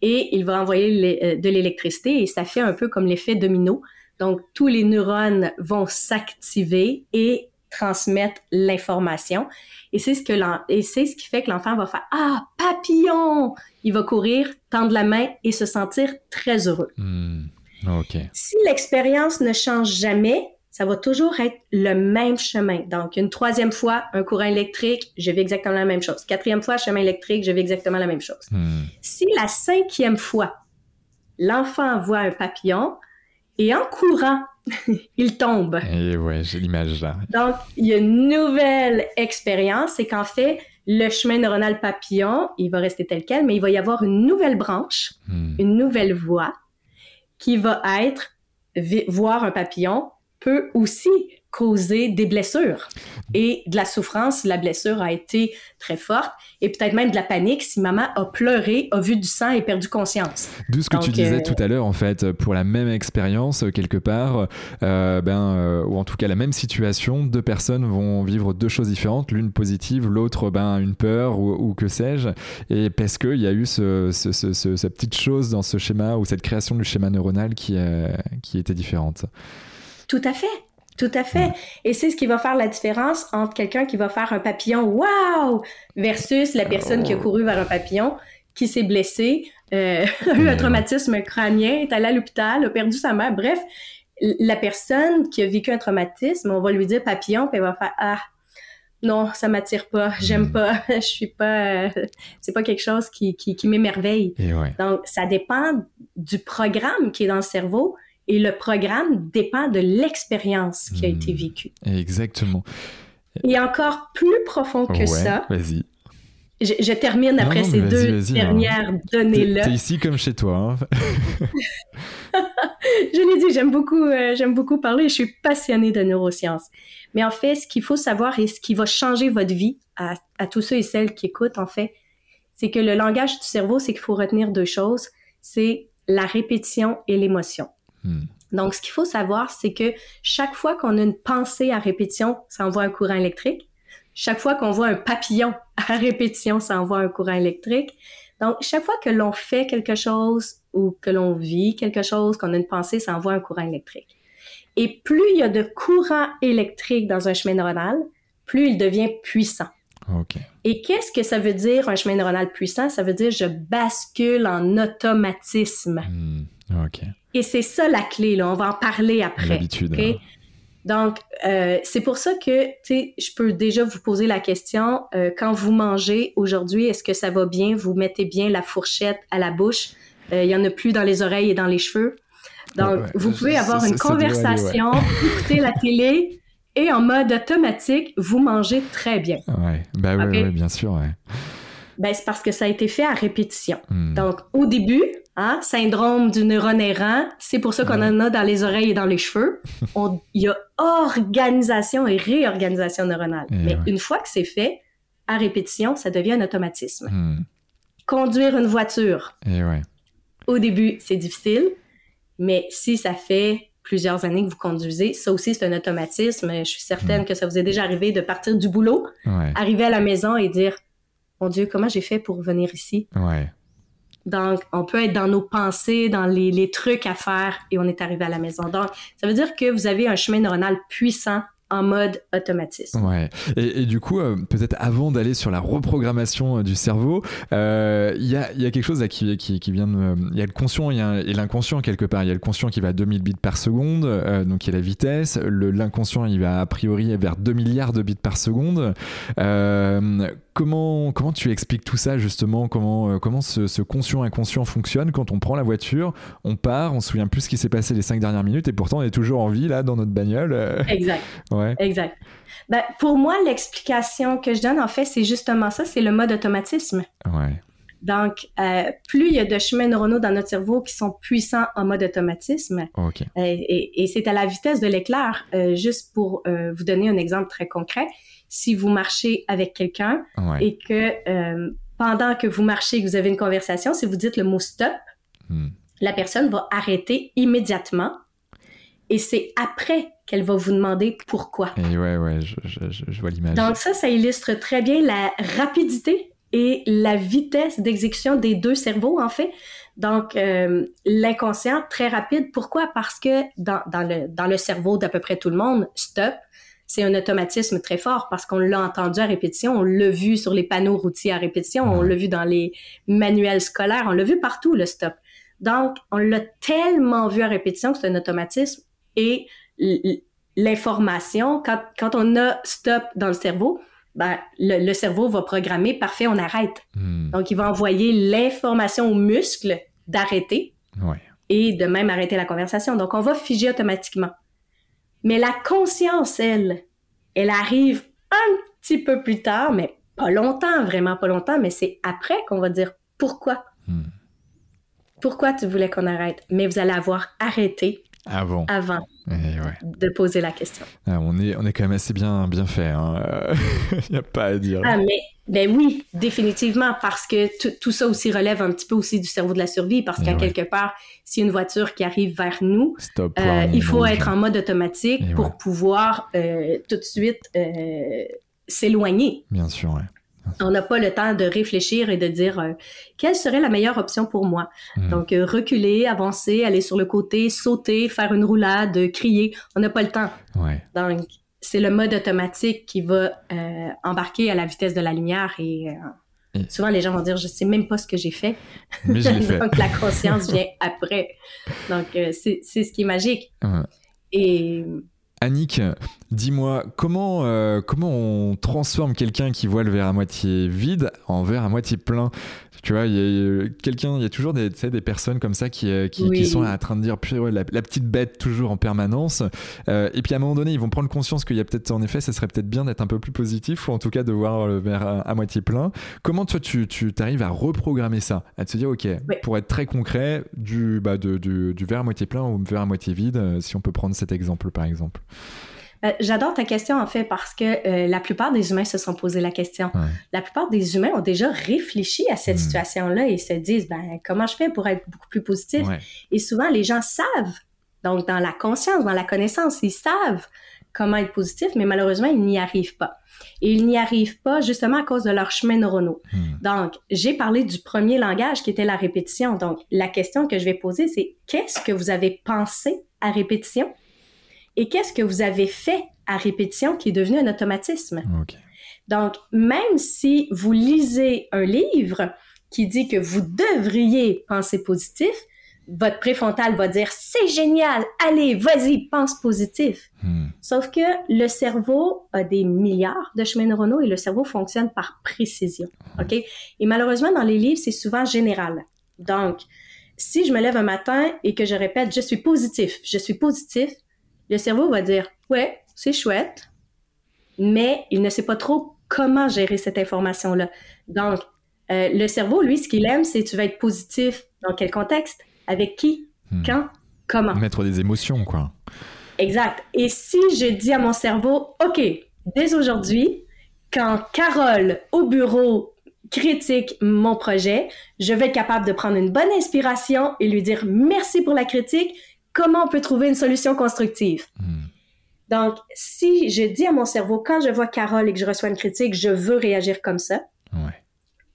Et il va envoyer euh, de l'électricité et ça fait un peu comme l'effet domino. Donc, tous les neurones vont s'activer et transmettre l'information. Et c'est ce que et c'est ce qui fait que l'enfant va faire ah papillon. Il va courir, tendre la main et se sentir très heureux. Hmm. Si l'expérience ne change jamais, ça va toujours être le même chemin. Donc, une troisième fois, un courant électrique, je vais exactement la même chose. Quatrième fois, chemin électrique, je vais exactement la même chose. Hmm. Si la cinquième fois, l'enfant voit un papillon et en courant, il tombe. Et ouais, j'ai l'image là. Donc, il y a une nouvelle expérience, c'est qu'en fait, le chemin neuronal papillon, il va rester tel quel, mais il va y avoir une nouvelle branche, hmm. une nouvelle voie qui va être voir un papillon peut aussi causer des blessures et de la souffrance si la blessure a été très forte et peut-être même de la panique si maman a pleuré, a vu du sang et perdu conscience. D'où ce que tu disais euh, tout à l'heure en fait, pour la même expérience quelque part, euh, ben, euh, ou en tout cas la même situation, deux personnes vont vivre deux choses différentes, l'une positive, l'autre ben, une peur ou, que sais-je, et parce qu'il y a eu ce, cette petite chose dans ce schéma ou cette création du schéma neuronal qui, qui était différente. Tout à fait. Tout à fait. Et c'est ce qui va faire la différence entre quelqu'un qui va faire un papillon wow versus la personne qui a couru vers un papillon, qui s'est blessé, euh, a eu un traumatisme crânien, est allé à l'hôpital, a perdu sa mère. Bref, la personne qui a vécu un traumatisme, on va lui dire papillon, puis elle va faire ah non, ça m'attire pas, j'aime hmm. pas, je suis pas, euh, c'est pas quelque chose qui, qui, qui m'émerveille. Donc, ça dépend du programme qui est dans le cerveau et le programme dépend de l'expérience qui a été hmm. vécue. Exactement. Et encore plus profond que ça. Vas-y. Je, termine après ces deux hein. dernières données-là. T'es ici comme chez toi. Hein. je l'ai dit, j'aime beaucoup, euh, j'aime beaucoup parler. Je suis passionnée de neurosciences. Mais en fait, ce qu'il faut savoir et ce qui va changer votre vie à, à tous ceux et celles qui écoutent, en fait, c'est que le langage du cerveau, c'est qu'il faut retenir deux choses. C'est la répétition et l'émotion. Hmm. Donc, ce qu'il faut savoir, c'est que chaque fois qu'on a une pensée à répétition, ça envoie un courant électrique. Chaque fois qu'on voit un papillon à répétition, ça envoie un courant électrique. Donc, chaque fois que l'on fait quelque chose ou que l'on vit quelque chose, qu'on a une pensée, ça envoie un courant électrique. Et plus il y a de courant électrique dans un chemin neuronal, plus il devient puissant. Et qu'est-ce que ça veut dire un chemin neuronal puissant? Ça veut dire je bascule en automatisme. Hmm. Et c'est ça la clé, là. On va en parler après. L'habitude. Hein. Donc, euh, c'est pour ça que, tu sais, je peux déjà vous poser la question, euh, quand vous mangez aujourd'hui, est-ce que ça va bien? Vous mettez bien la fourchette à la bouche? Euh, il y en a plus dans les oreilles et dans les cheveux. Donc, vous pouvez avoir une conversation, écouter la télé et en mode automatique, vous mangez très bien. Ouais, ben oui, bien sûr. Ben, c'est parce que ça a été fait à répétition. Hmm. Donc, au début, Hein? Syndrome du neurone errant, c'est pour ça qu'on en a dans les oreilles et dans les cheveux. Il y a organisation et réorganisation neuronale. Eh Mais une fois que c'est fait, à répétition, ça devient un automatisme. Hmm. Conduire une voiture. Eh Au début, c'est difficile, mais si ça fait plusieurs années que vous conduisez, ça aussi, c'est un automatisme. Je suis certaine hmm. que ça vous est déjà arrivé de partir du boulot, arriver à la maison et dire Mon Dieu, comment j'ai fait pour venir ici? Ouais. Donc, on peut être dans nos pensées, dans les, trucs à faire et on est arrivé à la maison. Donc, ça veut dire que vous avez un chemin neuronal puissant en mode automatisme. Ouais. Et, du coup, euh, peut-être avant d'aller sur la reprogrammation euh, du cerveau, euh, il y, a, quelque chose qui, qui, vient de... Il y a le conscient et l'inconscient quelque part. Il y a le conscient qui va à 2000 bits par seconde, donc il y a la vitesse. L'inconscient, il va a priori vers 2 milliards de bits par seconde. comment, comment tu expliques tout ça justement? Comment, comment ce, ce conscient inconscient fonctionne? Quand on prend la voiture, on part, on se souvient plus ce qui s'est passé les 5 dernières minutes et pourtant on est toujours en vie là dans notre bagnole Exact. Exact. Ben, pour moi, l'explication que je donne, en fait, c'est justement ça, c'est le mode automatisme. Donc, euh, plus il y a de chemins neuronaux dans notre cerveau qui sont puissants en mode automatisme, euh, et, c'est à la vitesse de l'éclair. Euh, juste pour vous donner un exemple très concret, si vous marchez avec quelqu'un et que pendant que vous marchez, que vous avez une conversation, si vous dites le mot stop, hmm. la personne va arrêter immédiatement et c'est après qu'elle va vous demander pourquoi. Et ouais, ouais, je, vois l'image. Donc ça, ça illustre très bien la rapidité et la vitesse d'exécution des deux cerveaux, en fait. Donc, euh, l'inconscient, très rapide. Pourquoi? Parce que dans, dans, le, dans le cerveau d'à peu près tout le monde, stop, c'est un automatisme très fort parce qu'on l'a entendu à répétition, on l'a vu sur les panneaux routiers à répétition, on l'a vu dans les manuels scolaires, on l'a vu partout, le stop. Donc, on l'a tellement vu à répétition que c'est un automatisme et l'information, quand, quand, on a stop dans le cerveau, ben, le, cerveau va programmer, parfait, on arrête. Hmm. Donc, il va envoyer l'information aux muscles d'arrêter et de même arrêter la conversation. Donc, on va figer automatiquement. Mais la conscience, elle, elle arrive un petit peu plus tard, mais pas longtemps, vraiment pas longtemps, mais c'est après qu'on va dire pourquoi. Hmm. Pourquoi tu voulais qu'on arrête? Mais vous allez avoir arrêté Avant. Avant Eh ouais. de poser la question. Ah, on, est, on est quand même assez bien, bien fait. hein. Il n'y a pas à dire. Ah, mais ben oui, définitivement, parce que tout- ça aussi relève un petit peu aussi du cerveau de la survie, parce Eh qu'à ouais. quelque part, a une voiture qui arrive vers nous, Stop. euh, il faut être en mode automatique Et pour ouais. pouvoir euh, tout de suite euh, s'éloigner. Bien sûr, ouais. On n'a pas le temps de réfléchir et de dire euh, quelle serait la meilleure option pour moi? Hmm. Donc, euh, reculer, avancer, aller sur le côté, sauter, faire une roulade, euh, crier. On n'a pas le temps. Ouais. Donc, c'est le mode automatique qui va euh, embarquer à la vitesse de la lumière et, souvent les gens vont dire je sais même pas ce que j'ai fait. Mais je fait. Donc la conscience vient après. Donc c'est c'est ce qui est magique. Ouais. Et Annick, dis-moi, comment, euh, comment on transforme quelqu'un qui voit le verre à moitié vide en verre à moitié plein? Tu vois, il y a quelqu'un, il y a toujours des, des personnes comme ça qui, euh, qui, Oui. qui sont en train de dire ouais, la, la petite bête toujours en permanence. Euh, et puis à un moment donné, ils vont prendre conscience qu'il y a peut-être, en effet, ça serait peut-être bien d'être un peu plus positif ou en tout cas de voir le verre à, à moitié plein. Comment toi, tu, tu arrives à reprogrammer ça À te dire, OK, pour être très concret, du, bah, de- du, du verre à moitié plein ou verre à moitié vide, euh, si on peut prendre cet exemple par exemple? Euh, j'adore ta question en fait parce que euh, la plupart des humains se sont posé la question. Ouais. La plupart des humains ont déjà réfléchi à cette Hmm. situation-là et se disent ben comment je fais pour être beaucoup plus positif? Ouais. Et souvent, les gens savent, donc dans la conscience, dans la connaissance, ils savent comment être positif, mais malheureusement, ils n'y arrivent pas. Et ils n'y arrivent pas justement à cause de leurs chemins neuronaux. Hmm. Donc, j'ai parlé du premier langage qui était la répétition. Donc, la question que je vais poser, c'est qu'est-ce que vous avez pensé à répétition? Et qu'est-ce que vous avez fait à répétition qui est devenu un automatisme? Ok. Donc, même si vous lisez un livre qui dit que vous devriez penser positif, votre préfrontal va dire c'est génial, allez, vas-y, pense positif. Hmm. Sauf que le cerveau a des milliards de chemins neuronaux et le cerveau fonctionne par précision. OK? Et malheureusement, dans les livres, c'est souvent général. Donc, si je me lève un matin et que je répète je suis positif, je suis positif, le cerveau va dire ouais, c'est chouette, mais il ne sait pas trop comment gérer cette information-là. Donc, euh, le cerveau, lui, ce qu'il aime, c'est tu vas être positif dans quel contexte, avec qui, Hmm. quand, comment? Mettre des émotions, quoi. Exact. Et si je dis à mon cerveau, OK, dès aujourd'hui, quand Carole au bureau critique mon projet, je vais être capable de prendre une bonne inspiration et lui dire merci pour la critique, comment on peut trouver une solution constructive. Hmm. Donc, si je dis à mon cerveau, quand je vois Carole et que je reçois une critique, je veux réagir comme ça, Ouais.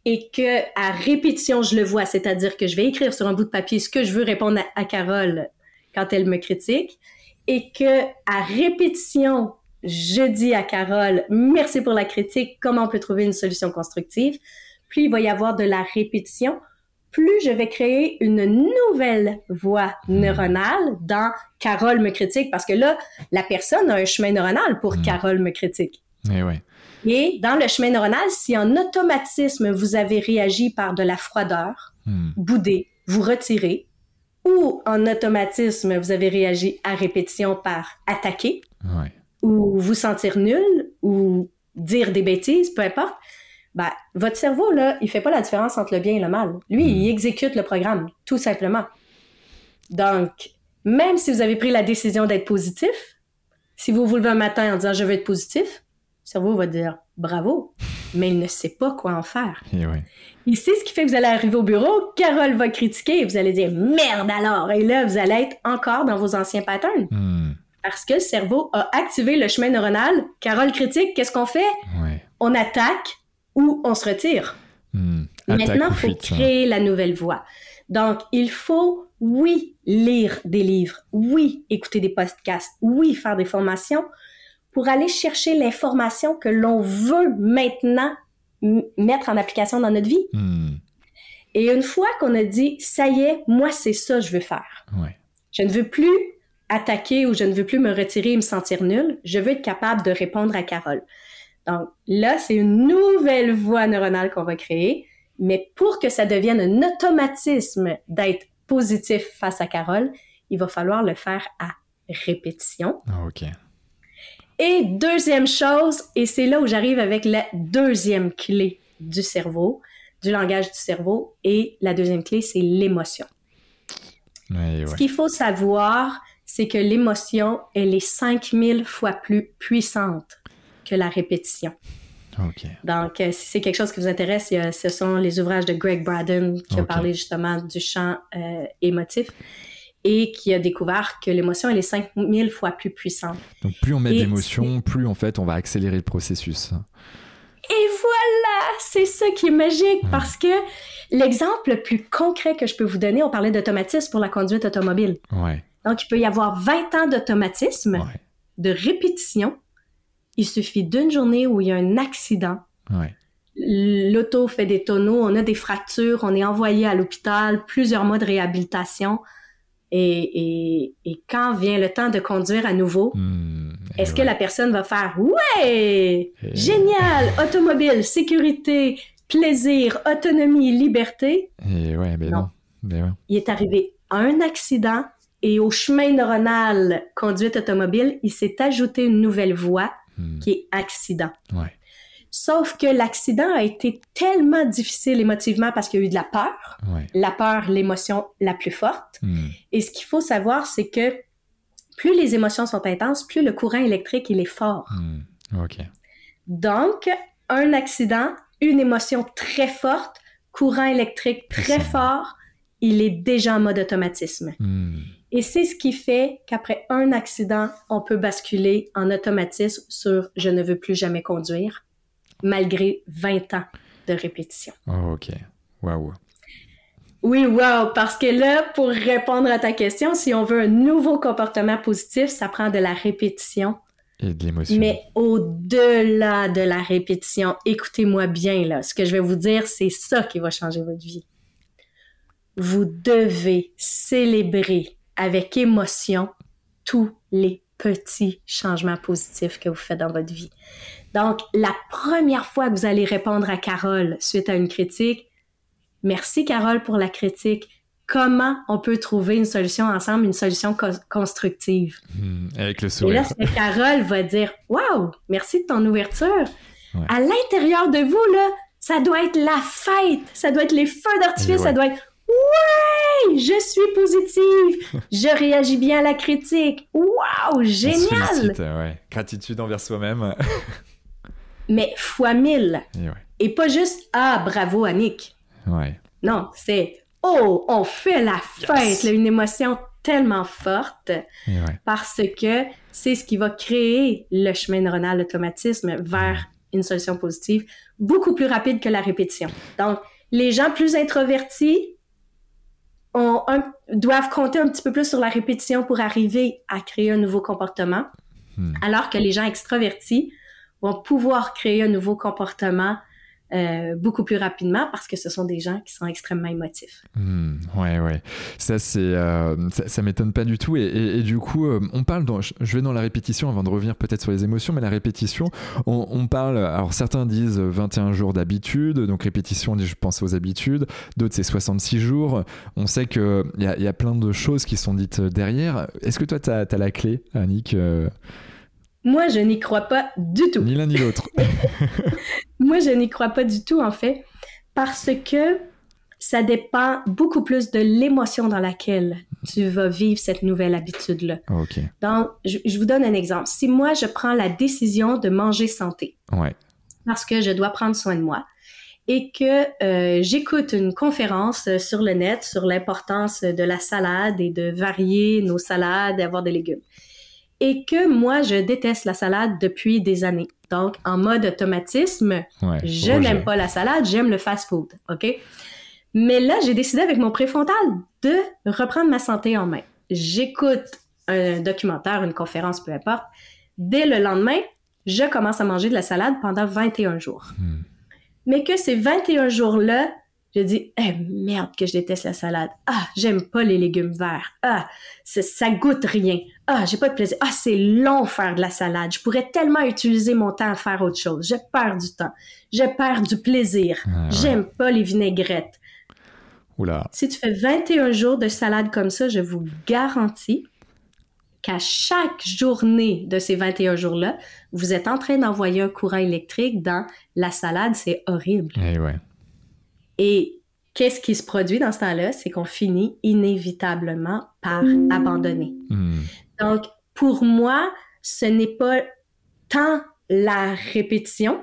et que à répétition, je le vois, c'est-à-dire que je vais écrire sur un bout de papier ce que je veux répondre à, à Carole quand elle me critique, et que à répétition, je dis à Carole, merci pour la critique, comment on peut trouver une solution constructive, plus il va y avoir de la répétition, plus je vais créer une nouvelle voie neuronale dans Carole me critique, parce que là, la personne a un chemin neuronal pour Mm. Carole me critique. Et ouais. Et dans le chemin neuronal, si en automatisme vous avez réagi par de la froideur, Hmm. boudé, vous retirez, ou en automatisme vous avez réagi à répétition par attaquer, Ouais. ou vous sentir nul, ou dire des bêtises, peu importe, ben, votre cerveau, là, il fait pas la différence entre le bien et le mal. Lui, Mm. il exécute le programme, tout simplement. Donc, même si vous avez pris la décision d'être positif, si vous vous levez un matin en disant je veux être positif, le cerveau va dire bravo, mais il ne sait pas quoi en faire. Et ouais. Il sait ce qui fait que vous allez arriver au bureau, Carole va critiquer et vous allez dire merde alors, et là, vous allez être encore dans vos anciens patterns Hmm. parce que le cerveau a activé le chemin neuronal. Carole critique, qu'est-ce qu'on fait? On attaque ou on se retire. Hmm. Maintenant, il faut hein. créer la nouvelle voie. Donc, il faut, oui, lire des livres, oui, écouter des podcasts, oui, faire des formations pour aller chercher l'information que l'on veut maintenant mettre en application dans notre vie. Hmm. Et une fois qu'on a dit, ça y est, moi, c'est ça que je veux faire. Ouais. Je ne veux plus attaquer ou je ne veux plus me retirer et me sentir nul. Je veux être capable de répondre à Carole. Donc là, c'est une nouvelle voie neuronale qu'on va créer. Mais pour que ça devienne un automatisme d'être positif face à Carole, il va falloir le faire à répétition. Ah, ok. Et deuxième chose, et c'est là où j'arrive avec la deuxième clé du cerveau, du langage du cerveau, et la deuxième clé, c'est l'émotion. Ouais, Ce qu'il faut savoir, c'est que l'émotion, elle est 5000 fois plus puissante que la répétition. Donc, euh, si c'est quelque chose qui vous intéresse, ce sont les ouvrages de Greg Braden qui a parlé justement du champ euh, émotif et qui a découvert que l'émotion, elle est 5000 fois plus puissante. Donc, plus on met d'émotion, plus en fait, on va accélérer le processus. Et voilà, c'est ça qui est magique parce que l'exemple le plus concret que je peux vous donner, on parlait d'automatisme pour la conduite automobile. Donc, il peut y avoir 20 ans d'automatisme, de répétition. Il suffit d'une journée où il y a un accident. L'auto fait des tonneaux, on a des fractures, on est envoyé à l'hôpital, plusieurs mois de réhabilitation. Et, quand vient le temps de conduire à nouveau, hmm, est-ce que la personne va faire Ouais, génial, automobile, sécurité, plaisir, autonomie, liberté? Et ouais, mais non. Il est arrivé un accident et au chemin neuronal conduite automobile, il s'est ajouté une nouvelle voie hmm. qui est accident. Ouais. Sauf que l'accident a été tellement difficile émotivement parce qu'il y a eu de la peur. La peur, l'émotion la plus forte. Hmm. Et ce qu'il faut savoir, c'est que plus les émotions sont intenses, plus le courant électrique, il est fort. Hmm. Donc, un accident, une émotion très forte, courant électrique très fort, il est déjà en mode automatisme. Et c'est ce qui fait qu'après un accident, on peut basculer en automatisme sur je ne veux plus jamais conduire malgré 20 ans de répétition. Oh, OK. Waouh. Oui, wow, parce que là, pour répondre à ta question, si on veut un nouveau comportement positif, ça prend de la répétition. Et de l'émotion. Mais au-delà de la répétition, écoutez-moi bien, là. Ce que je vais vous dire, c'est ça qui va changer votre vie. Vous devez célébrer avec émotion tous les petits changements positifs que vous faites dans votre vie. Donc, la première fois que vous allez répondre à Carole suite à une critique, merci Carole pour la critique. Comment on peut trouver une solution ensemble, une solution constructive? Hmm, avec le sourire. Et là, Carole va dire Waouh, merci de ton ouverture. À l'intérieur de vous, là, ça doit être la fête, ça doit être les feux d'artifice, ça doit être Ouais, je suis positive, je réagis bien à la critique. Waouh, génial! ouais. Gratitude envers soi-même. mais fois mille. Et, pas juste Ah, bravo, Annick. Ouais. Non, c'est Oh, on fait la fête, une émotion tellement forte parce que c'est ce qui va créer le chemin neuronal, l'automatisme vers une solution positive beaucoup plus rapide que la répétition. Donc, les gens plus introvertis doivent compter un petit peu plus sur la répétition pour arriver à créer un nouveau comportement, hmm. alors que les gens extravertis vont pouvoir créer un nouveau comportement euh, beaucoup plus rapidement parce que ce sont des gens qui sont extrêmement émotifs. Hmm, ouais, ouais. Ça, c'est, euh, ça, m'étonne pas du tout. Et, du coup, euh, on parle, dans, je vais dans la répétition avant de revenir peut-être sur les émotions, mais la répétition, on, parle, alors certains disent 21 jours d'habitude, donc répétition, je pense aux habitudes, d'autres c'est 66 jours. On sait qu'il y a, y a plein de choses qui sont dites derrière. Est-ce que toi, tu as, la clé, Annick moi, je n'y crois pas du tout. Ni l'un ni l'autre. Moi, je n'y crois pas du tout, en fait, parce que ça dépend beaucoup plus de l'émotion dans laquelle tu vas vivre cette nouvelle habitude-là. OK. Donc, je, vous donne un exemple. Si moi, je prends la décision de manger santé, ouais. parce que je dois prendre soin de moi, et que euh, j'écoute une conférence sur le net sur l'importance de la salade et de varier nos salades et avoir des légumes et que moi, je déteste la salade depuis des années. Donc, en mode automatisme, je n'aime pas la salade, j'aime le fast-food, OK? Mais là, j'ai décidé avec mon préfrontal de reprendre ma santé en main. J'écoute un documentaire, une conférence, peu importe. Dès le lendemain, je commence à manger de la salade pendant 21 jours. Hmm. Mais que ces 21 jours-là, je dis, eh merde que je déteste la salade. Ah, j'aime pas les légumes verts. Ah, ça goûte rien. Ah, j'ai pas de plaisir. Ah, c'est long faire de la salade. Je pourrais tellement utiliser mon temps à faire autre chose. Je perds du temps. Je perds du plaisir. Ah, j'aime pas les vinaigrettes. Oula. Si tu fais 21 jours de salade comme ça, je vous garantis qu'à chaque journée de ces 21 jours-là, vous êtes en train d'envoyer un courant électrique dans la salade. C'est horrible. Eh ouais. Et qu'est-ce qui se produit dans ce temps-là? C'est qu'on finit inévitablement par abandonner. Hmm. Donc, pour moi, ce n'est pas tant la répétition,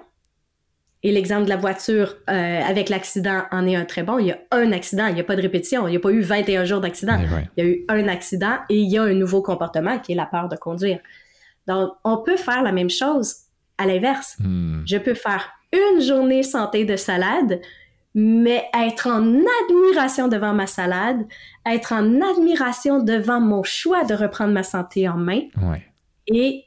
et l'exemple de la voiture euh, avec l'accident en est un très bon. Il y a un accident, il n'y a pas de répétition. Il n'y a pas eu 21 jours d'accident. Eh ouais. Il y a eu un accident et il y a un nouveau comportement qui est la peur de conduire. Donc, on peut faire la même chose à l'inverse. Hmm. Je peux faire une journée santé de salade, mais être en admiration devant ma salade, être en admiration devant mon choix de reprendre ma santé en main Ouais. et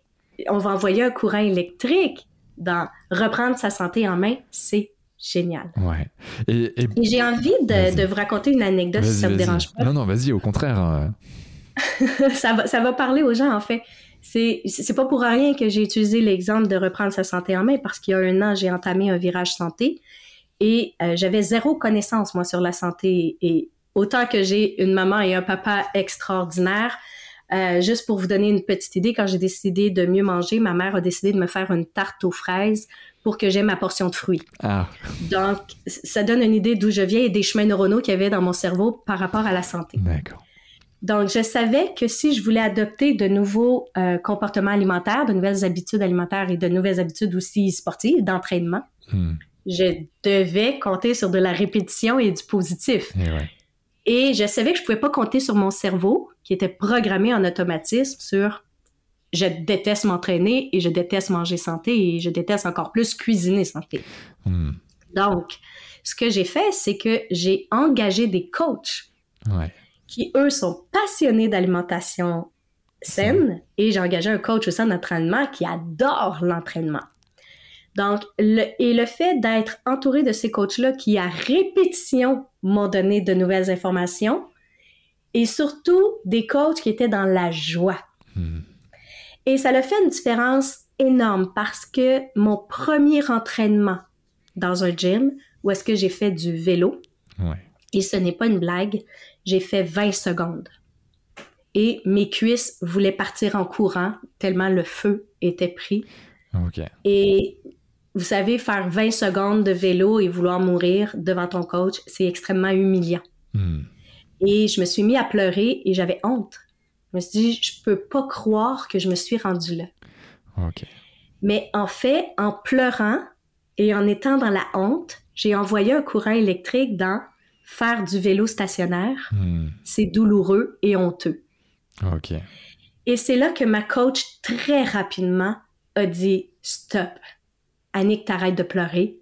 on va envoyer un courant électrique dans reprendre sa santé en main, c'est génial. Ouais. Et, et- Et j'ai envie de, vous raconter une anecdote si ça vous vas-y. dérange pas. Non, non, vas-y, au contraire. euh, ça, va, ça va parler aux gens, en fait. C'est, c'est pas pour rien que j'ai utilisé l'exemple de reprendre sa santé en main parce qu'il y a un an, j'ai entamé un virage santé et euh, j'avais zéro connaissance, moi, sur la santé. Et autant que j'ai une maman et un papa extraordinaires, euh, juste pour vous donner une petite idée, quand j'ai décidé de mieux manger, ma mère a décidé de me faire une tarte aux fraises pour que j'aie ma portion de fruits. Ah, Donc, ça donne une idée d'où je viens et des chemins neuronaux qu'il y avait dans mon cerveau par rapport à la santé. d'accord. Donc, je savais que si je voulais adopter de nouveaux euh, comportements alimentaires, de nouvelles habitudes alimentaires et de nouvelles habitudes aussi sportives, d'entraînement, Hmm. Je devais compter sur de la répétition et du positif. Et ouais. Et je savais que je pouvais pas compter sur mon cerveau, qui était programmé en automatisme sur je déteste m'entraîner et je déteste manger santé et je déteste encore plus cuisiner santé. Hmm. Donc, ce que j'ai fait, c'est que j'ai engagé des coachs Ouais. qui, eux, sont passionnés d'alimentation saine et j'ai engagé un coach au sein d'entraînement qui adore l'entraînement. Donc, le, et le fait d'être entouré de ces coachs-là qui, à répétition, m'ont donné de nouvelles informations et surtout des coachs qui étaient dans la joie. Hmm. Et ça a fait une différence énorme parce que mon premier entraînement dans un gym, où est-ce que j'ai fait du vélo, Ouais. et ce n'est pas une blague, j'ai fait 20 secondes. Et mes cuisses voulaient partir en courant tellement le feu était pris. Ok. Et vous savez, faire 20 secondes de vélo et vouloir mourir devant ton coach, c'est extrêmement humiliant. Hmm. Et je me suis mis à pleurer et j'avais honte. Je me suis dit, je peux pas croire que je me suis rendue là. Mais en fait, en pleurant et en étant dans la honte, j'ai envoyé un courant électrique dans faire du vélo stationnaire. Hmm. C'est douloureux et honteux. Ok. Et c'est là que ma coach, très rapidement, a dit Stop. Annick, t'arrêtes de pleurer.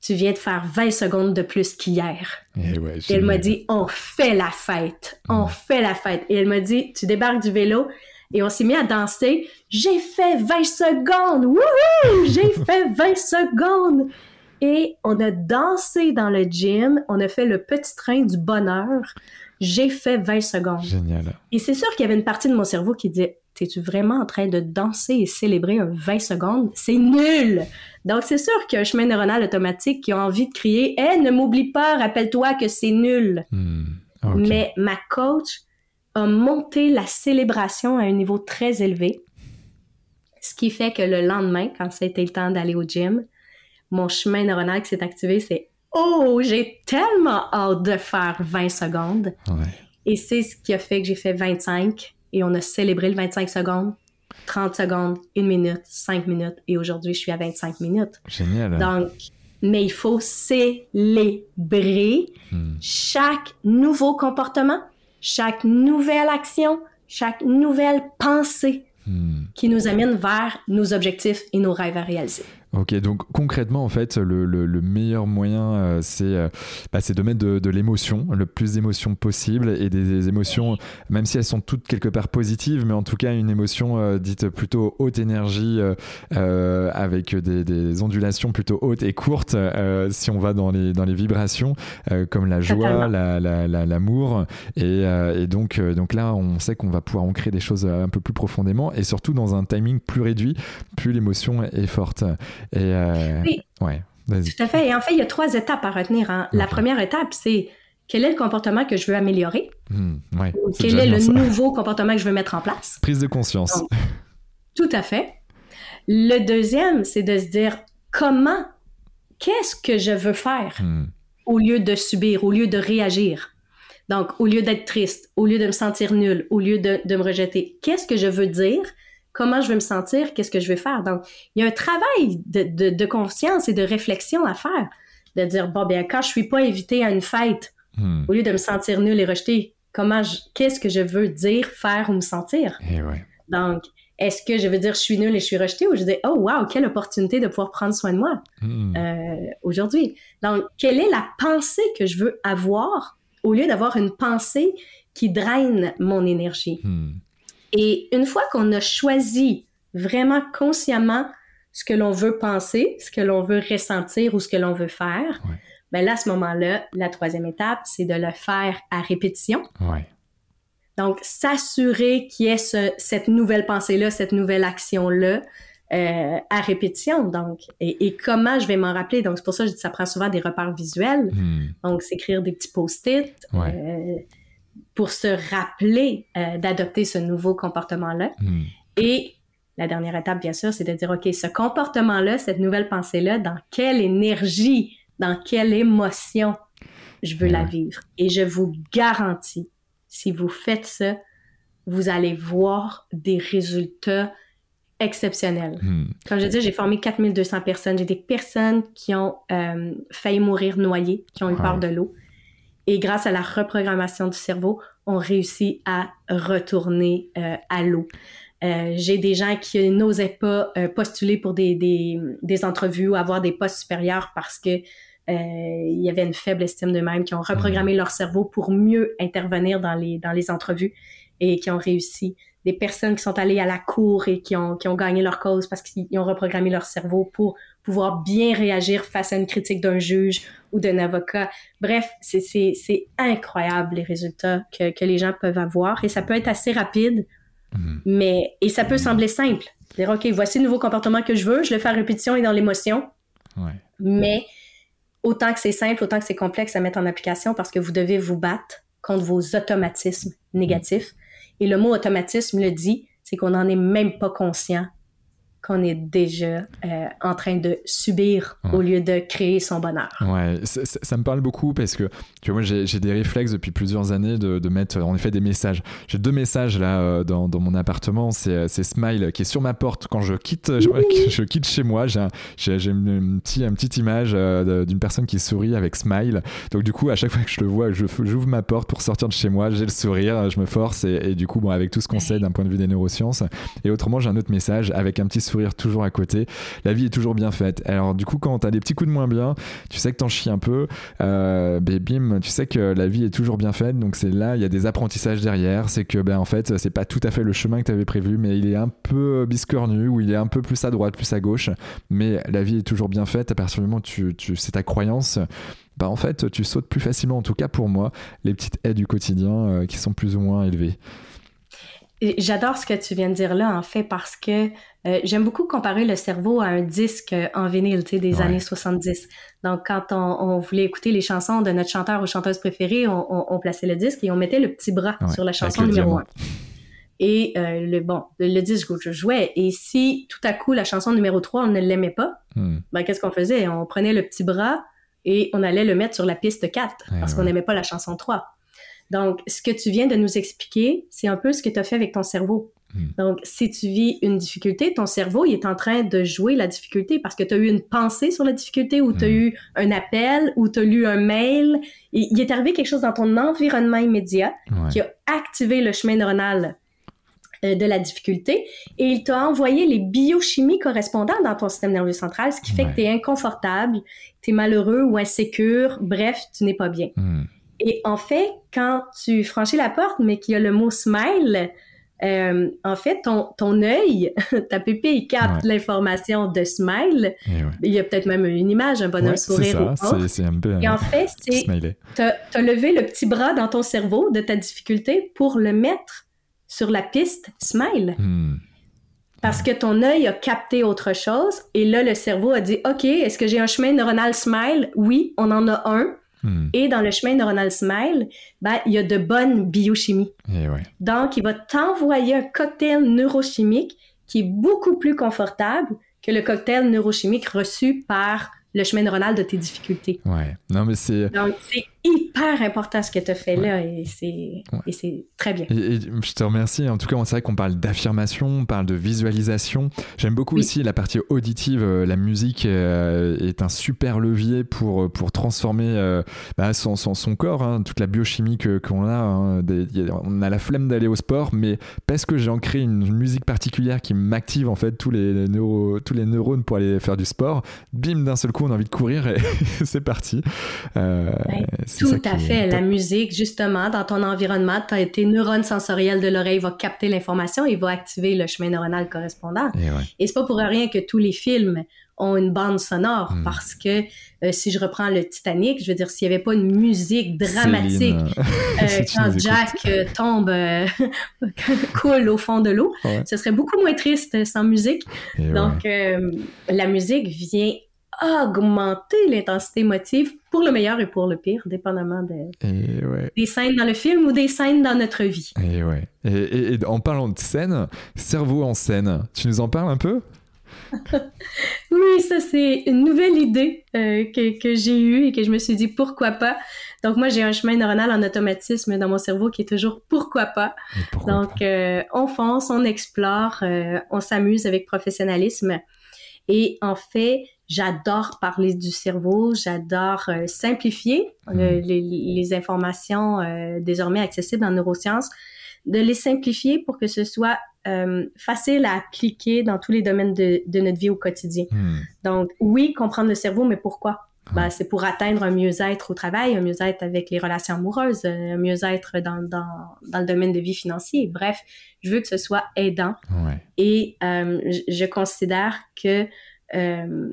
Tu viens de faire 20 secondes de plus qu'hier. Et ouais, Et elle m'a dit On fait la fête. On Mm. fait la fête. Et elle m'a dit Tu débarques du vélo. Et on s'est mis à danser. J'ai fait 20 secondes. Wouhou! J'ai fait 20 secondes. Et on a dansé dans le gym. On a fait le petit train du bonheur. J'ai fait 20 secondes. Génial. Et c'est sûr qu'il y avait une partie de mon cerveau qui disait T'es-tu vraiment en train de danser et célébrer un 20 secondes? C'est nul Donc, c'est sûr qu'il y a un chemin neuronal automatique qui a envie de crier Hé, ne m'oublie pas, rappelle-toi que c'est nul. Hmm. Mais ma coach a monté la célébration à un niveau très élevé. Ce qui fait que le lendemain, quand c'était le temps d'aller au gym, mon chemin neuronal qui s'est activé, c'est Oh, j'ai tellement hâte de faire 20 secondes. Ouais. Et c'est ce qui a fait que j'ai fait 25 et on a célébré le 25 secondes, 30 secondes, 1 minute, 5 minutes et aujourd'hui je suis à 25 minutes. Génial. Donc, mais il faut célébrer Hmm. chaque nouveau comportement, chaque nouvelle action, chaque nouvelle pensée Hmm. qui nous amène vers nos objectifs et nos rêves à réaliser. Ok, donc concrètement, en fait, le, le- le meilleur moyen, euh, c'est euh, bah, de mettre de, de l'émotion, le plus d'émotions possible, et des, des émotions, même si elles sont toutes quelque part positives, mais en tout cas une émotion euh, dite plutôt haute énergie, euh, avec des, des ondulations plutôt hautes et courtes, si on va dans les, dans les vibrations, comme la joie, Totalement. la- la- la- l'amour, et, et donc, donc là, on sait qu'on va pouvoir ancrer des choses un peu plus profondément, et surtout dans un timing plus réduit, plus l'émotion est forte. Et euh, Oui. ouais. Tout à fait. Et en fait, il y a trois étapes à retenir. hein. La première étape, c'est quel est le comportement que je veux améliorer? Hmm, ouais, Quel est le ça. nouveau comportement que je veux mettre en place? Prise de conscience. Donc, Tout à fait. Le deuxième, c'est de se dire comment, qu'est-ce que je veux faire? Hmm, au lieu de subir, au lieu de réagir? Donc, au lieu d'être triste, au lieu de me sentir nulle, au lieu de, de me rejeter, qu'est-ce que je veux dire? Comment je veux me sentir? Qu'est-ce que je veux faire? Donc, il y a un travail de, de, de conscience et de réflexion à faire. De dire, bon, bien, quand je suis pas invité à une fête, hmm. au lieu de me sentir nulle et rejetée, comment qu'est-ce que je veux dire, faire ou me sentir? Et eh ouais. Donc, est-ce que je veux dire je suis nulle et je suis rejetée ou je dis oh wow quelle opportunité de pouvoir prendre soin de moi hmm. euh, aujourd'hui? Donc quelle est la pensée que je veux avoir au lieu d'avoir une pensée qui draine mon énergie? Hmm. Et une fois qu'on a choisi vraiment consciemment ce que l'on veut penser, ce que l'on veut ressentir ou ce que l'on veut faire, ben là, à ce moment-là, la troisième étape, c'est de le faire à répétition. Donc, s'assurer qu'il y ait cette nouvelle pensée-là, cette nouvelle action-là, euh, à répétition. Donc, et, comment je vais m'en rappeler? Donc, c'est pour ça que je dis ça prend souvent des repères visuels. Hmm. Donc, s'écrire des petits post-it euh, pour se rappeler euh, d'adopter ce nouveau comportement-là. Hmm. Et la dernière étape, bien sûr, c'est de dire, OK, ce comportement-là, cette nouvelle pensée-là, dans quelle énergie, dans quelle émotion je veux la vivre? Et je vous garantis, si vous faites ça, vous allez voir des résultats exceptionnel. Hmm. Comme je dis, j'ai formé 4200 personnes. J'ai des personnes qui ont euh, failli mourir noyées, qui ont eu peur de l'eau. Et grâce à la reprogrammation du cerveau, on réussit à retourner euh, à l'eau. Euh, j'ai des gens qui n'osaient pas postuler pour des, des, des, entrevues ou avoir des postes supérieurs parce que il y avait une faible estime d'eux-mêmes, qui ont reprogrammé hmm. leur cerveau pour mieux intervenir dans les, dans les entrevues et qui ont réussi des personnes qui sont allées à la cour et qui ont, qui ont gagné leur cause parce qu'ils ont reprogrammé leur cerveau pour pouvoir bien réagir face à une critique d'un juge ou d'un avocat. Bref, c'est incroyable les résultats que, que, les gens peuvent avoir et ça peut être assez rapide, mhm. mais et ça peut sembler simple. Dire, OK, voici le nouveau comportement que je veux, je le fais à répétition et dans l'émotion. Mais autant que c'est simple, autant que c'est complexe à mettre en application parce que vous devez vous battre contre vos automatismes négatifs. Et le mot automatisme le dit, c'est qu'on n'en est même pas conscient qu'on est déjà euh, en train de subir au lieu de créer son bonheur. Ouais, ça, me parle beaucoup parce que tu vois, moi j'ai des réflexes depuis plusieurs années de, de, mettre en effet des messages. J'ai deux messages là euh, dans, dans, mon appartement. C'est Smile qui est sur ma porte quand je quitte, je, quitte chez moi. J'ai une, petit, une petite image euh, d'une personne qui sourit avec Smile. Donc du coup, à chaque fois que je le vois, j'ouvre ma porte pour sortir de chez moi, j'ai le sourire, je me force et, et, du coup, bon, avec tout ce qu'on sait d'un point de vue des neurosciences. Et autrement, j'ai un autre message avec un petit sourire toujours à côté. La vie est toujours bien faite. Alors du coup, quand tu as des petits coups de moins bien, tu sais que t'en chies un peu, euh, ben, bim, tu sais que la vie est toujours bien faite. Donc c'est là, il y a des apprentissages derrière. C'est que ben en fait, c'est pas tout à fait le chemin que tu avais prévu, mais il est un peu biscornu ou il est un peu plus à droite, plus à gauche. Mais la vie est toujours bien faite. À partir du moment où tu, tu c'est ta croyance bah en fait tu sautes plus facilement en tout cas pour moi les petites aides du quotidien euh, qui sont plus ou moins élevées. J'adore ce que tu viens de dire là, en fait, parce que euh, j'aime beaucoup comparer le cerveau à un disque en vinyle, tu sais, des années 70. Donc, quand on, voulait écouter les chansons de notre chanteur ou chanteuse préférée, on, plaçait le disque et on mettait le petit bras sur la chanson numéro un. Et euh, le bon, le, disque je jouais. Et si tout à coup la chanson numéro 3, on ne l'aimait pas, hmm. ben, qu'est-ce qu'on faisait? On prenait le petit bras et on allait le mettre sur la piste 4 parce qu'on n'aimait pas la chanson 3. Donc, ce que tu viens de nous expliquer, c'est un peu ce que tu as fait avec ton cerveau. Hmm. Donc, si tu vis une difficulté, ton cerveau, il est en train de jouer la difficulté parce que tu as eu une pensée sur la difficulté ou tu as hmm. eu un appel ou tu as lu un mail. il est arrivé quelque chose dans ton environnement immédiat qui a activé le chemin neuronal euh, de la difficulté et il t'a envoyé les biochimies correspondantes dans ton système nerveux central, ce qui fait que tu es inconfortable, tu es malheureux ou insécure, bref, tu n'es pas bien. Hmm. Et en fait, quand tu franchis la porte, mais qu'il y a le mot smile, euh, en fait, ton, ton œil, ta pupille capte l'information de smile. Eh Il y a peut-être même une image, un bonhomme sourire. C'est ça, un peu. Et en fait, c'est. Tu as, levé le petit bras dans ton cerveau de ta difficulté pour le mettre sur la piste smile. Hmm. Parce que ton œil a capté autre chose et là, le cerveau a dit OK, est-ce que j'ai un chemin neuronal smile? Oui, on en a un. Hmm. Et dans le chemin neuronal smile, ben, il y a de bonnes biochimies. Eh Donc, il va t'envoyer un cocktail neurochimique qui est beaucoup plus confortable que le cocktail neurochimique reçu par le chemin neuronal de tes difficultés. Ouais. Non, mais c'est. Donc, c'est hyper important ce que tu as fait là et c'est très bien. Et, je te remercie. En tout cas, c'est vrai qu'on parle d'affirmation, on parle de visualisation. J'aime beaucoup aussi la partie auditive. Euh, la musique euh, est un super levier pour, pour transformer euh, bah, son, son, corps, hein, toute la biochimie qu'on a. Hein. on a la flemme d'aller au sport, mais parce que j'ai ancré une, musique particulière qui m'active en fait tous les, tous les neurones pour aller faire du sport, bim, d'un seul coup, on a envie de courir et c'est parti. Tout à fait. La musique, justement, dans ton environnement, tes neurones sensoriels de l'oreille vont capter l'information et va activer le chemin neuronal correspondant. Et, ouais. et c'est pas pour rien que tous les films ont une bande sonore hmm. parce que euh, si je reprends le Titanic, je veux dire, s'il n'y avait pas une musique dramatique euh, quand Jack euh, tombe, coule au fond de l'eau, ce serait beaucoup moins triste sans musique. Donc, la musique vient augmenter l'intensité émotive pour le meilleur et pour le pire, dépendamment des scènes dans le film ou des scènes dans notre vie. Et, ouais. et, en parlant de scène, cerveau en scène, tu nous en parles un peu? Oui, ça c'est une nouvelle idée euh, que, que j'ai eue et que je me suis dit pourquoi pas? Donc moi j'ai un chemin neuronal en automatisme dans mon cerveau qui est toujours pourquoi pas? Donc euh, on fonce, on explore, euh, on s'amuse avec professionnalisme. Et en fait, j'adore parler du cerveau, j'adore simplifier hmm. les, les, informations désormais accessibles en neurosciences, de les simplifier pour que ce soit euh, facile à appliquer dans tous les domaines de, notre vie au quotidien. Hmm. Donc, oui, comprendre le cerveau, mais pourquoi? Ben, c'est pour atteindre un mieux-être au travail, un mieux-être avec les relations amoureuses, un mieux-être dans, dans, le domaine de vie financier. Bref, je veux que ce soit aidant. Et euh, je, considère que euh,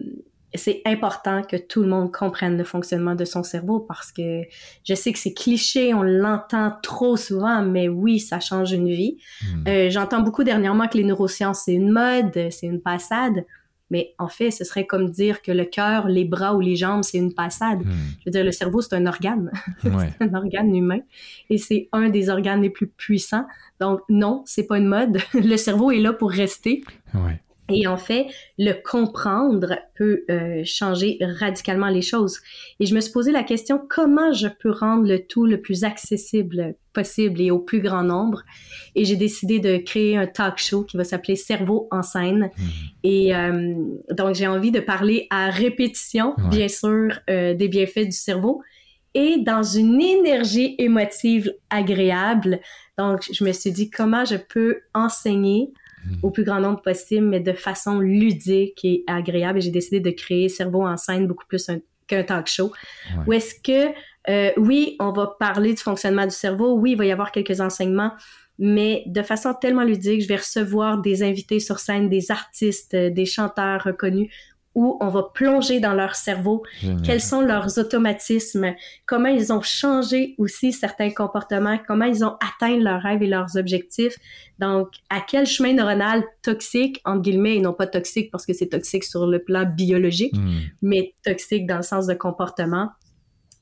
c'est important que tout le monde comprenne le fonctionnement de son cerveau parce que je sais que c'est cliché, on l'entend trop souvent, mais oui, ça change une vie. Hmm. Euh, j'entends beaucoup dernièrement que les neurosciences, c'est une mode, c'est une passade. Mais en fait, ce serait comme dire que le cœur, les bras ou les jambes, c'est une passade. Hmm. Je veux dire, le cerveau, c'est un organe. c'est un organe humain. Et c'est un des organes les plus puissants. Donc, non, c'est pas une mode. le cerveau est là pour rester. Ouais. Et en fait, le comprendre peut euh, changer radicalement les choses. Et je me suis posé la question, comment je peux rendre le tout le plus accessible possible et au plus grand nombre? Et j'ai décidé de créer un talk show qui va s'appeler Cerveau en scène. Mmh. Et euh, donc, j'ai envie de parler à répétition, bien sûr, euh, des bienfaits du cerveau et dans une énergie émotive agréable. Donc, je me suis dit, comment je peux enseigner au plus grand nombre possible, mais de façon ludique et agréable. Et j'ai décidé de créer Cerveau en scène beaucoup plus qu'un talk show. Où est-ce que, euh, oui, on va parler du fonctionnement du cerveau, oui, il va y avoir quelques enseignements, mais de façon tellement ludique, je vais recevoir des invités sur scène, des artistes, des chanteurs reconnus, où on va plonger dans leur cerveau, quels sont leurs automatismes, comment ils ont changé aussi certains comportements, comment ils ont atteint leurs rêves et leurs objectifs? Donc, à quel chemin neuronal toxique, entre guillemets, et non pas toxique parce que c'est toxique sur le plan biologique, hmm. mais toxique dans le sens de comportement.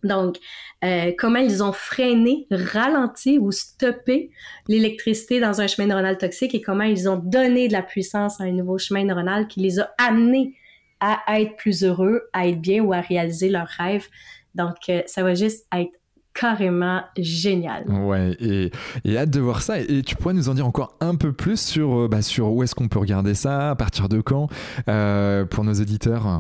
Donc, euh, comment ils ont freiné, ralenti ou stoppé l'électricité dans un chemin neuronal toxique et comment ils ont donné de la puissance à un nouveau chemin neuronal qui les a amenés à être plus heureux, à être bien ou à réaliser leurs rêves. Donc, euh, ça va juste être carrément génial. Ouais, et, et, hâte de voir ça. Et, tu pourrais nous en dire encore un peu plus sur, euh, bah, sur où est-ce qu'on peut regarder ça, à partir de quand, euh, pour nos auditeurs?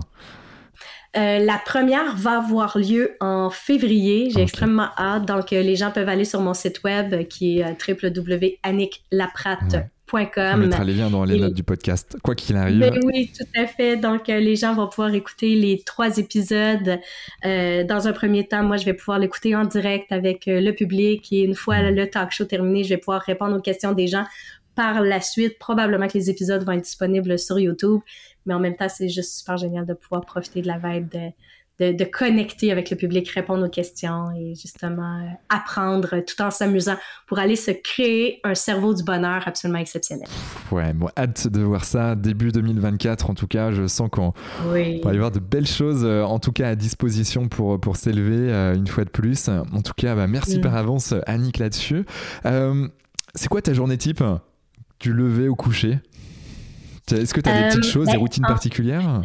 La première va avoir lieu en février. J'ai extrêmement hâte. Donc, les gens peuvent aller sur mon site web qui est www.anniclapratte.com on mettra les liens dans les notes du podcast, quoi qu'il arrive. Ben oui, tout à fait. Donc, euh, les gens vont pouvoir écouter les trois épisodes. Euh, dans un premier temps, moi, je vais pouvoir l'écouter en direct avec euh, le public et une fois mm. le talk show terminé, je vais pouvoir répondre aux questions des gens par la suite. Probablement que les épisodes vont être disponibles sur YouTube, mais en même temps, c'est juste super génial de pouvoir profiter de la vibe de, de, connecter avec le public, répondre aux questions et justement euh, apprendre tout en s'amusant pour aller se créer un cerveau du bonheur absolument exceptionnel. Ouais, bon, hâte de voir ça début 2024 en tout cas. Je sens qu'on va y avoir de belles choses euh, en tout cas à disposition pour, pour s'élever euh, une fois de plus. En tout cas, bah, merci mm. par avance Annick là-dessus. c'est quoi ta journée type? Du lever au coucher Est-ce que tu as des petites choses, des ben, routines particulières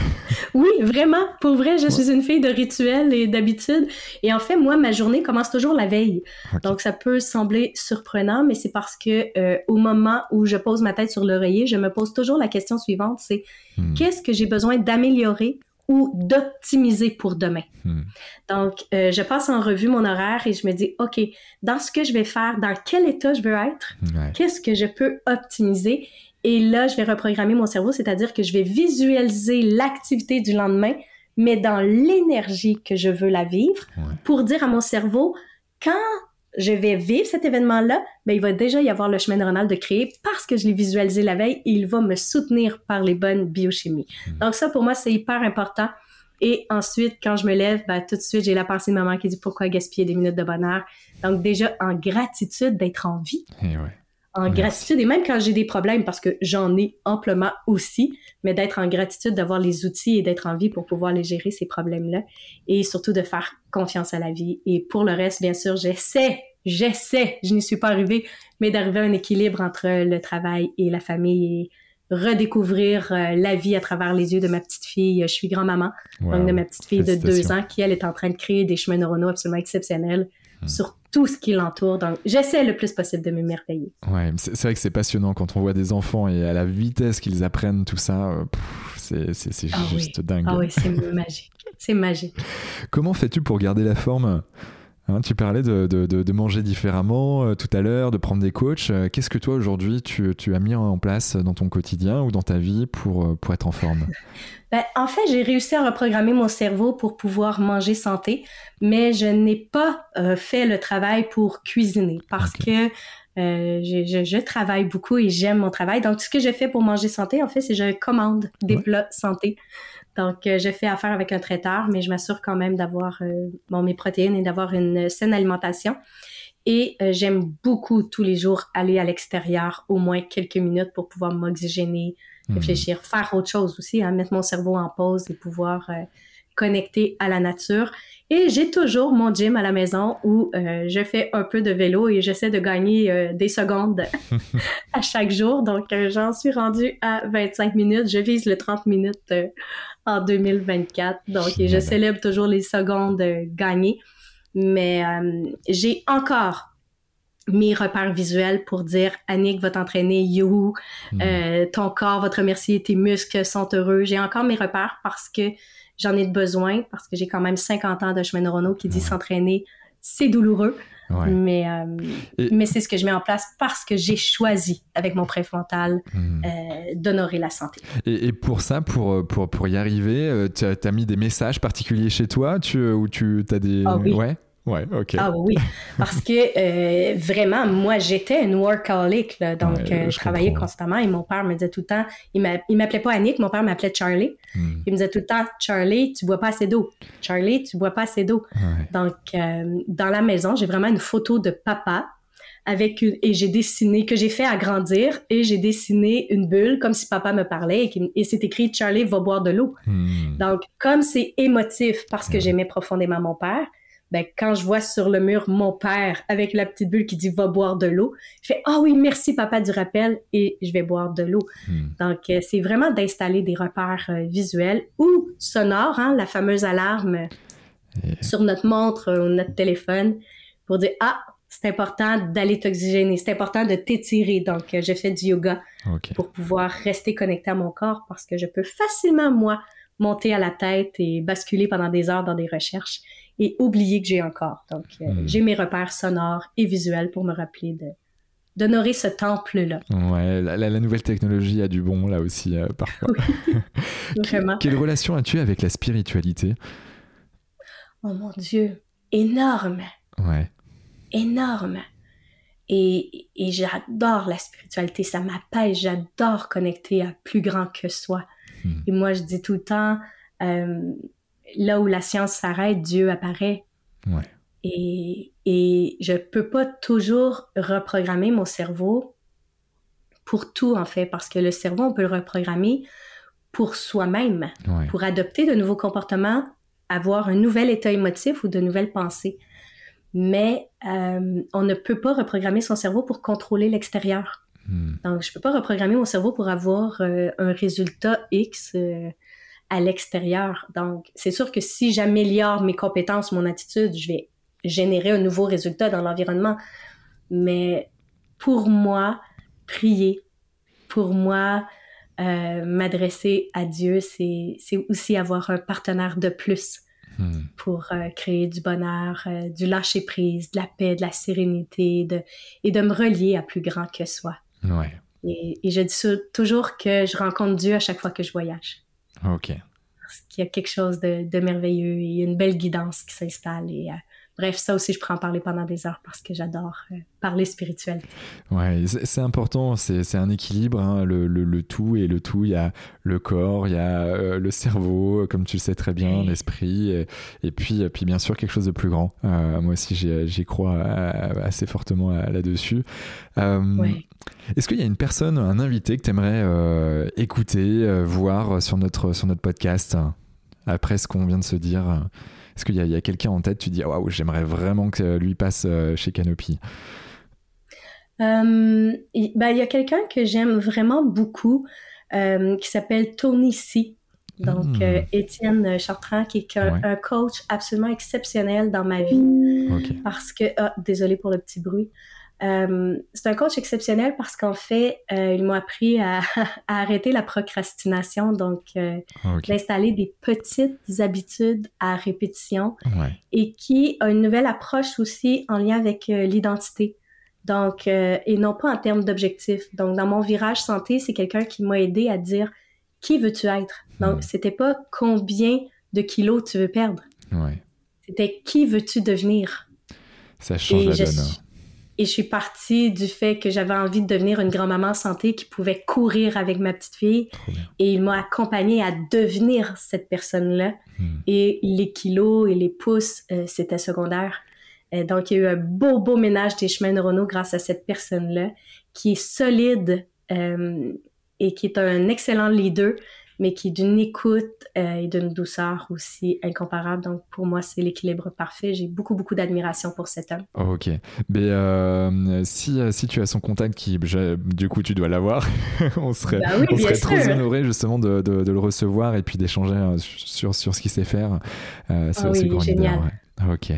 Oui, vraiment. Pour vrai, je suis une fille de rituels et d'habitude. Et en fait, moi, ma journée commence toujours la veille. Donc, ça peut sembler surprenant, mais c'est parce que au moment où je pose ma tête sur l'oreiller, je me pose toujours la question suivante, c'est hmm. qu'est-ce que j'ai besoin d'améliorer ou d'optimiser pour demain? Hmm. Donc, euh, je passe en revue mon horaire et je me dis, OK, dans ce que je vais faire, dans quel état je veux être, qu'est-ce que je peux optimiser? Et là, je vais reprogrammer mon cerveau, c'est-à-dire que je vais visualiser l'activité du lendemain, mais dans l'énergie que je veux la vivre, pour dire à mon cerveau, quand je vais vivre cet événement-là, mais il va déjà y avoir le chemin neuronal de créer parce que je l'ai visualisé la veille et il va me soutenir par les bonnes biochimies. Hmm. Donc ça, pour moi, c'est hyper important. Et ensuite, quand je me lève, ben, tout de suite, j'ai la pensée de maman qui dit pourquoi gaspiller des minutes de bonheur? Donc déjà, en gratitude d'être en vie. Eh en gratitude, et même quand j'ai des problèmes, parce que j'en ai amplement aussi, mais d'être en gratitude, d'avoir les outils et d'être en vie pour pouvoir les gérer, ces problèmes-là, et surtout de faire confiance à la vie. Et pour le reste, bien sûr, j'essaie, j'essaie, je n'y suis pas arrivée, mais d'arriver à un équilibre entre le travail et la famille et redécouvrir euh, la vie à travers les yeux de ma petite fille. Je suis grand-maman, donc de ma petite fille de deux ans, qui, elle, est en train de créer des chemins neuronaux absolument exceptionnels hmm. sur tout ce qui l'entoure. Donc, j'essaie le plus possible de m'émerveiller. Ouais, c'est vrai que c'est passionnant quand on voit des enfants et à la vitesse qu'ils apprennent tout ça. Euh, c'est ah juste dingue. Ah oui, c'est magique. C'est magique. Comment fais-tu pour garder la forme? Hein, tu parlais de, de, manger différemment euh, tout à l'heure, de prendre des coachs. Euh, qu'est-ce que toi aujourd'hui tu, tu, as mis en place dans ton quotidien ou dans ta vie pour, euh, pour être en forme? Ben, En fait, j'ai réussi à reprogrammer mon cerveau pour pouvoir manger santé, mais je n'ai pas fait le travail pour cuisiner parce que je, je, travaille beaucoup et j'aime mon travail. Donc, ce que je fais pour manger santé, en fait, c'est que je commande des plats santé. Donc, euh, je fais affaire avec un traiteur, mais je m'assure quand même d'avoir euh, bon, mes protéines et d'avoir une saine alimentation. Et euh, j'aime beaucoup tous les jours aller à l'extérieur au moins quelques minutes pour pouvoir m'oxygéner, mhm. réfléchir, faire autre chose aussi, hein, mettre mon cerveau en pause et pouvoir connecter à la nature. Et j'ai toujours mon gym à la maison où je fais un peu de vélo et j'essaie de gagner des secondes à chaque jour. Donc, j'en suis rendue à 25 minutes. Je vise le 30 minutes en 2024. Donc, je célèbre toujours les secondes euh, gagnées. Mais euh, j'ai encore mes repères visuels pour dire Annick va t'entraîner, youhou, hmm. euh, ton corps va te remercier, tes muscles sont heureux. J'ai encore mes repères parce que j'en ai besoin, parce que j'ai quand même 50 ans de chemin neuronaux qui dit s'entraîner, c'est douloureux. Mais, euh, mais c'est ce que je mets en place parce que j'ai choisi avec mon préfrontal hmm. euh, d'honorer la santé. Et, pour ça, pour, euh, pour, pour y arriver, tu as, mis des messages particuliers chez toi tu, ou tu as des... Ah oui. Ouais Ouais, ok. Ah oui, parce que euh, vraiment, moi, j'étais une workaholic, là, donc euh, je, travaillais constamment et mon père me disait tout le temps, il m'appelait pas Annick, mon père m'appelait Charlie. Hmm. Il me disait tout le temps, Charlie, tu bois pas assez d'eau. Charlie, tu bois pas assez d'eau. Donc, euh, dans la maison, j'ai vraiment une photo de papa avec une, et j'ai dessiné, que j'ai fait agrandir et j'ai dessiné une bulle comme si papa me parlait et, et c'est écrit Charlie va boire de l'eau. Hmm. Donc, comme c'est émotif parce que j'aimais profondément mon père, ben, quand je vois sur le mur mon père avec la petite bulle qui dit va boire de l'eau, je fais ah oui merci papa du rappel et je vais boire de l'eau. Hmm. Donc euh, c'est vraiment d'installer des repères euh, visuels ou sonores, hein, la fameuse alarme sur notre montre ou notre téléphone pour dire ah c'est important d'aller t'oxygéner, c'est important de t'étirer. Donc euh, je fais du yoga pour pouvoir rester connecté à mon corps parce que je peux facilement moi monter à la tête et basculer pendant des heures dans des recherches et oublier que j'ai encore. Donc, euh, hmm. j'ai mes repères sonores et visuels pour me rappeler de d'honorer ce temple-là. Ouais, la, nouvelle technologie a du bon là aussi euh, parfois. Oui, vraiment. Quelle relation as-tu avec la spiritualité? Oh mon Dieu, énorme. Ouais. Énorme. Et, et j'adore la spiritualité, ça m'appelle, j'adore connecter à plus grand que soi. Hmm. Et moi, je dis tout le temps, euh, là où la science s'arrête, Dieu apparaît. Et, et je peux pas toujours reprogrammer mon cerveau pour tout, en fait, parce que le cerveau, on peut le reprogrammer pour soi-même, pour adopter de nouveaux comportements, avoir un nouvel état émotif ou de nouvelles pensées. Mais euh, on ne peut pas reprogrammer son cerveau pour contrôler l'extérieur. Hmm. Donc, je peux pas reprogrammer mon cerveau pour avoir euh, un résultat X euh, à l'extérieur. Donc, c'est sûr que si j'améliore mes compétences, mon attitude, je vais générer un nouveau résultat dans l'environnement. Mais pour moi, prier, pour moi, euh, m'adresser à Dieu, c'est aussi avoir un partenaire de plus hmm. pour créer du bonheur, du lâcher-prise, de la paix, de la sérénité de, et de me relier à plus grand que soi. Ouais. Et, je dis toujours que je rencontre Dieu à chaque fois que je voyage. OK. Parce qu'il y a quelque chose de, de merveilleux, il y a une belle guidance qui s'installe et euh, Bref, ça aussi, je pourrais en parler pendant des heures parce que j'adore euh, parler spirituel. Ouais, c'est important, c'est un équilibre, hein, le, le, tout et le tout. Il y a le corps, il y a euh, le cerveau, comme tu le sais très bien, l'esprit, et, puis, puis bien sûr quelque chose de plus grand. Moi aussi, j'y crois assez fortement là-dessus. Est-ce qu'il y a une personne, un invité que tu aimerais écouter, voir sur notre, sur notre podcast après ce qu'on vient de se dire? Est-ce qu'il y a, quelqu'un en tête, tu dis, waouh, j'aimerais vraiment que lui passe euh, chez Canopy? Euh, bah, Il y a quelqu'un que j'aime vraiment beaucoup euh, qui s'appelle Tony C. Donc, hmm. Étienne Chartrand, qui est un, coach absolument exceptionnel dans ma vie. Parce que, ah, désolé pour le petit bruit. Euh, c'est un coach exceptionnel parce qu'en fait, euh, il m'a appris à, arrêter la procrastination, donc euh, d'installer des petites habitudes à répétition et qui a une nouvelle approche aussi en lien avec l'identité. Donc, et non pas en termes d'objectifs. Donc, dans mon virage santé, c'est quelqu'un qui m'a aidé à dire qui veux-tu être. Donc, hmm. c'était pas combien de kilos tu veux perdre. C'était qui veux-tu devenir. Ça change la donne. Hein. Et je suis partie du fait que j'avais envie de devenir une grand-maman santé qui pouvait courir avec ma petite fille. Et il m'a accompagnée à devenir cette personne-là. Hmm. Et les kilos et les pouces, euh, c'était secondaire. Euh, donc, il y a eu un beau, beau ménage des chemins neuronaux grâce à cette personne-là qui est solide euh, et qui est un excellent leader mais qui est d'une écoute euh, et d'une douceur aussi incomparable. Donc, pour moi, c'est l'équilibre parfait. J'ai beaucoup, beaucoup d'admiration pour cet homme. ok. Mais euh, si, euh, si tu as son contact, qui, du coup, tu dois l'avoir, on serait, bah on serait trop honoré justement de, de, le recevoir et puis d'échanger sur, sur ce qu'il sait faire. c'est ah oui, génial. Ok.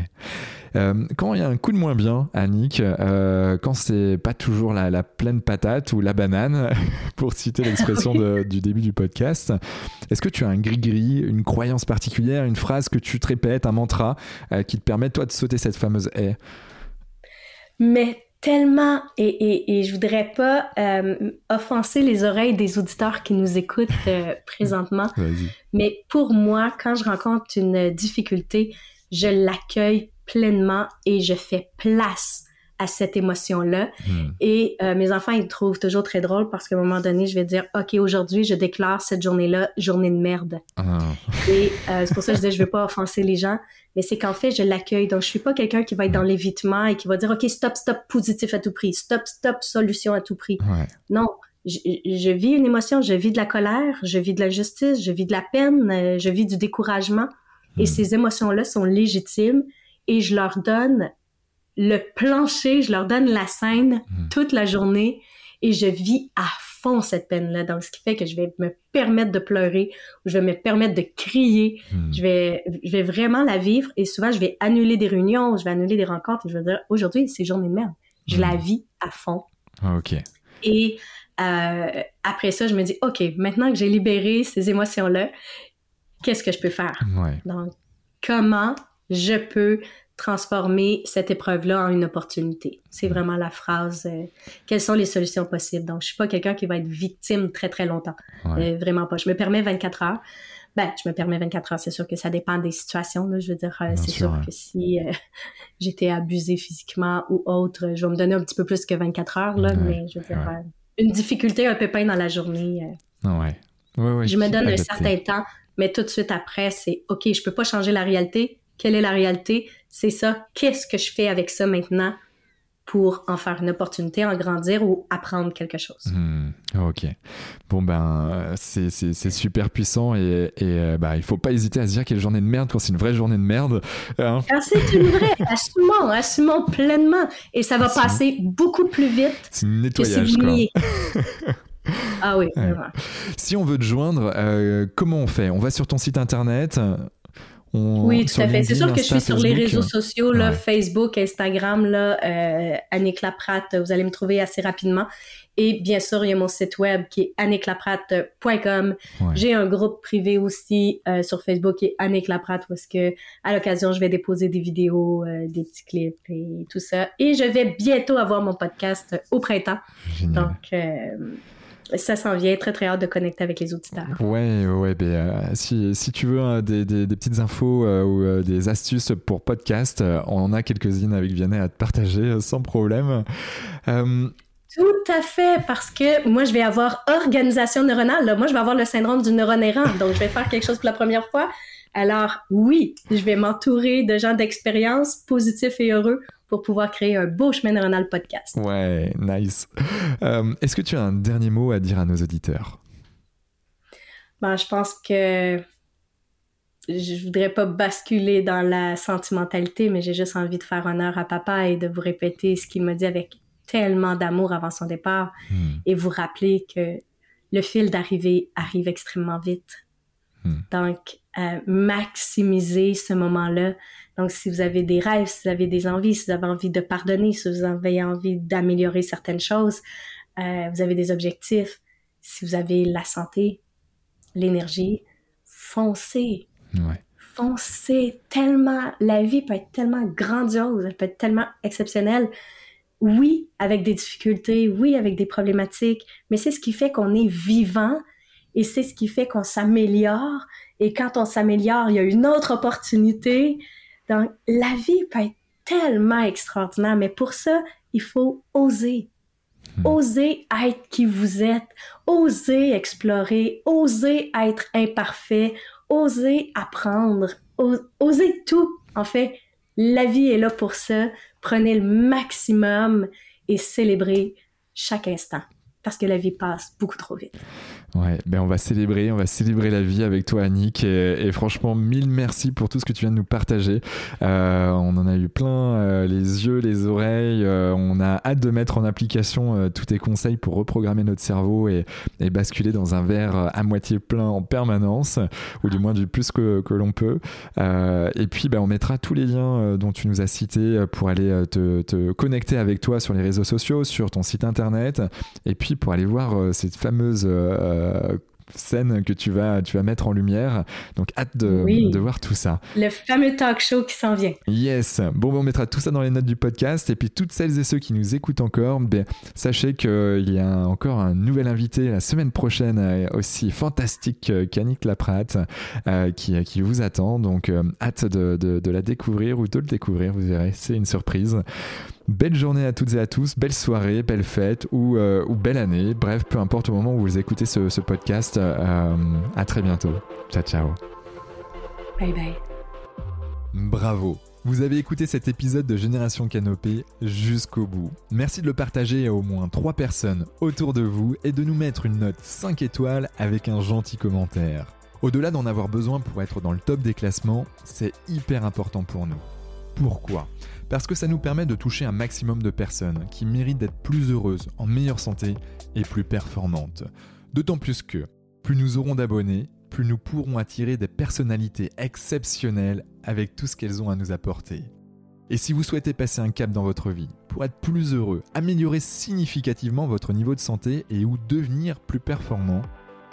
Euh, quand il y a un coup de moins bien, Annick, euh, quand c'est pas toujours la, pleine patate ou la banane, pour citer l'expression du début du podcast, est-ce que tu as un gris-gris, une croyance particulière, une phrase que tu te répètes, un mantra euh, qui te permet toi de sauter cette fameuse haie? Mais tellement, et, et, je voudrais pas offenser les oreilles des auditeurs qui nous écoutent présentement, mais pour moi, quand je rencontre une difficulté, je l'accueille pleinement et je fais place à cette émotion-là. Hmm. Et euh, mes enfants, ils trouvent toujours très drôle parce qu'à un moment donné, je vais dire, OK, aujourd'hui, je déclare cette journée-là journée de merde. Ah. Et euh, c'est pour ça que je dis, je veux pas offenser les gens, mais c'est qu'en fait, je l'accueille. Donc, je suis pas quelqu'un qui va être dans l'évitement et qui va dire, OK, stop, stop, positif à tout prix. Stop, stop, solution à tout prix. Non. Je, je, vis une émotion, je vis de la colère, je vis de la justice, je vis de la peine, euh, je vis du découragement. Et hmm. ces émotions-là sont légitimes et je leur donne le plancher, je leur donne la scène hmm. toute la journée et je vis à fond cette peine-là. Donc, ce qui fait que je vais me permettre de pleurer, ou je vais me permettre de crier, hmm. je, vais, je vais vraiment la vivre et souvent, je vais annuler des réunions, je vais annuler des rencontres et je vais dire, aujourd'hui, c'est journée de merde. Je la vis à fond. Ah, OK. Et euh, après ça, je me dis, OK, maintenant que j'ai libéré ces émotions-là, qu'est-ce que je peux faire? Donc, comment je peux transformer cette épreuve-là en une opportunité. C'est mm. vraiment la phrase. Euh, quelles sont les solutions possibles? Donc, je suis pas quelqu'un qui va être victime très, très longtemps. Euh, vraiment pas. Je me permets 24 heures. Ben, je me permets 24 heures. C'est sûr que ça dépend des situations. Là. Je veux dire, euh, c'est sûr, que si j'étais abusée physiquement ou autre, je vais me donner un petit peu plus que 24 heures. Là, Mais je veux dire, une difficulté, un pépin dans la journée. ouais. je me donne un certain temps, mais tout de suite après, c'est OK, je peux pas changer la réalité quelle est la réalité? C'est ça. Qu'est-ce que je fais avec ça maintenant? pour en faire une opportunité, en grandir ou apprendre quelque chose? Hmm, ok. Bon, ben, c'est super puissant et, et euh, bah, il faut pas hésiter à se dire quelle journée de merde quand c'est une vraie journée de merde. Hein. Ah, c'est une vraie, assumons, assumons pleinement. Et ça va passer beaucoup plus vite. C'est un nettoyage, quoi. ah oui, Si on veut te joindre, euh, comment on fait? On va sur ton site internet oui, tout à fait. C'est sûr que je suis sur les réseaux sociaux, là, Facebook, Instagram, là, euh, Annick Laprate, vous allez me trouver assez rapidement. Et bien sûr, il y a mon site web qui est annicklaprate.com. J'ai un groupe privé aussi euh, sur Facebook qui est Annick Laprate est-ce que à l'occasion, je vais déposer des vidéos, euh, des petits clips et tout ça. Et je vais bientôt avoir mon podcast au printemps. Donc, euh, ça s'en vient. Très, très hâte de connecter avec les auditeurs. Ouais, ouais. Ben, euh, si, si, tu veux hein, des, des, petites infos euh, ou euh, des astuces pour podcast, on en a quelques-unes avec Vianney à te partager sans problème. Tout à fait, parce que moi, je vais avoir organisation neuronale. Moi, je vais avoir le syndrome du neurone errant. Donc, je vais faire quelque chose pour la première fois. Alors, oui, je vais m'entourer de gens d'expérience positifs et heureux pour pouvoir créer un beau chemin neuronal podcast. Ouais, nice. Euh, est-ce que tu as un dernier mot à dire à nos auditeurs? Ben, je pense que je voudrais pas basculer dans la sentimentalité, mais j'ai juste envie de faire honneur à papa et de vous répéter ce qu'il m'a dit avec tellement d'amour avant son départ hmm. et vous rappeler que le fil d'arrivée arrive extrêmement vite. Hmm. Donc, euh, maximiser ce moment-là. Donc, si vous avez des rêves, si vous avez des envies, si vous avez envie de pardonner, si vous avez envie d'améliorer certaines choses, euh, vous avez des objectifs, si vous avez la santé, l'énergie, foncez. Foncez tellement. La vie peut être tellement grandiose, elle peut être tellement exceptionnelle. Oui, avec des difficultés, oui, avec des problématiques, mais c'est ce qui fait qu'on est vivant et c'est ce qui fait qu'on s'améliore. Et quand on s'améliore, il y a une autre opportunité. Donc, la vie peut être tellement extraordinaire, mais pour ça, il faut oser. Hmm. Oser être qui vous êtes, oser explorer, oser être imparfait, oser apprendre, oser tout. En fait, la vie est là pour ça. Prenez le maximum et célébrez chaque instant parce que la vie passe beaucoup trop vite. Ouais, ben on va célébrer, on va célébrer la vie avec toi, Annick. Et, franchement, mille merci pour tout ce que tu viens de nous partager. Euh, on en a eu plein euh, les yeux, les oreilles. Euh, on a hâte de mettre en application tous tes conseils pour reprogrammer notre cerveau et, basculer dans un verre à moitié plein en permanence, ou du moins du plus que, que l'on peut. et puis, ben, on mettra tous les liens dont tu nous as cités pour aller te, te, connecter avec toi sur les réseaux sociaux, sur ton site internet. Et puis, pour aller voir cette fameuse scène que tu vas, tu vas mettre en lumière. Donc, hâte de, de, voir tout ça. Le fameux talk show qui s'en vient. Yes. Bon, on mettra tout ça dans les notes du podcast. Et puis, toutes celles et ceux qui nous écoutent encore, ben, sachez qu'il y a encore un nouvel invité la semaine prochaine, euh, aussi fantastique qu'Annick Laprate, euh, qui, qui vous attend. Donc, hâte de, de, de la découvrir ou de le découvrir. Vous verrez, c'est une surprise. Belle journée à toutes et à tous, belle soirée, belle fête ou, euh, ou belle année. Bref, peu importe au moment où vous écoutez ce, podcast. Euh, à très bientôt. Ciao, ciao. Bye bye. Bravo. Vous avez écouté cet épisode de Génération Canopée jusqu'au bout. Merci de le partager à au moins 3 personnes autour de vous et de nous mettre une note 5 étoiles avec un gentil commentaire. Au-delà d'en avoir besoin pour être dans le top des classements, c'est hyper important pour nous. Pourquoi? Parce que ça nous permet de toucher un maximum de personnes qui méritent d'être plus heureuses, en meilleure santé et plus performantes. D'autant plus que, plus nous aurons d'abonnés, plus nous pourrons attirer des personnalités exceptionnelles avec tout ce qu'elles ont à nous apporter. Et si vous souhaitez passer un cap dans votre vie, pour être plus heureux, améliorer significativement votre niveau de santé et ou devenir plus performant,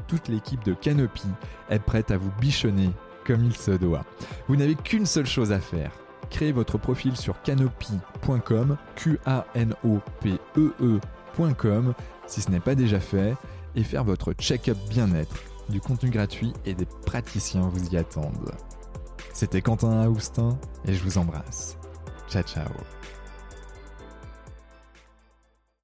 toute l'équipe de Canopy est prête à vous bichonner comme il se doit. Vous n'avez qu'une seule chose à faire, créer votre profil sur canopy.com, Q-A-N-O-P-E-E.com, si ce n'est pas déjà fait, et faire votre check-up bien-être. Du contenu gratuit et des praticiens vous y attendent. C'était Quentin Aoustin et je vous embrasse. Ciao ciao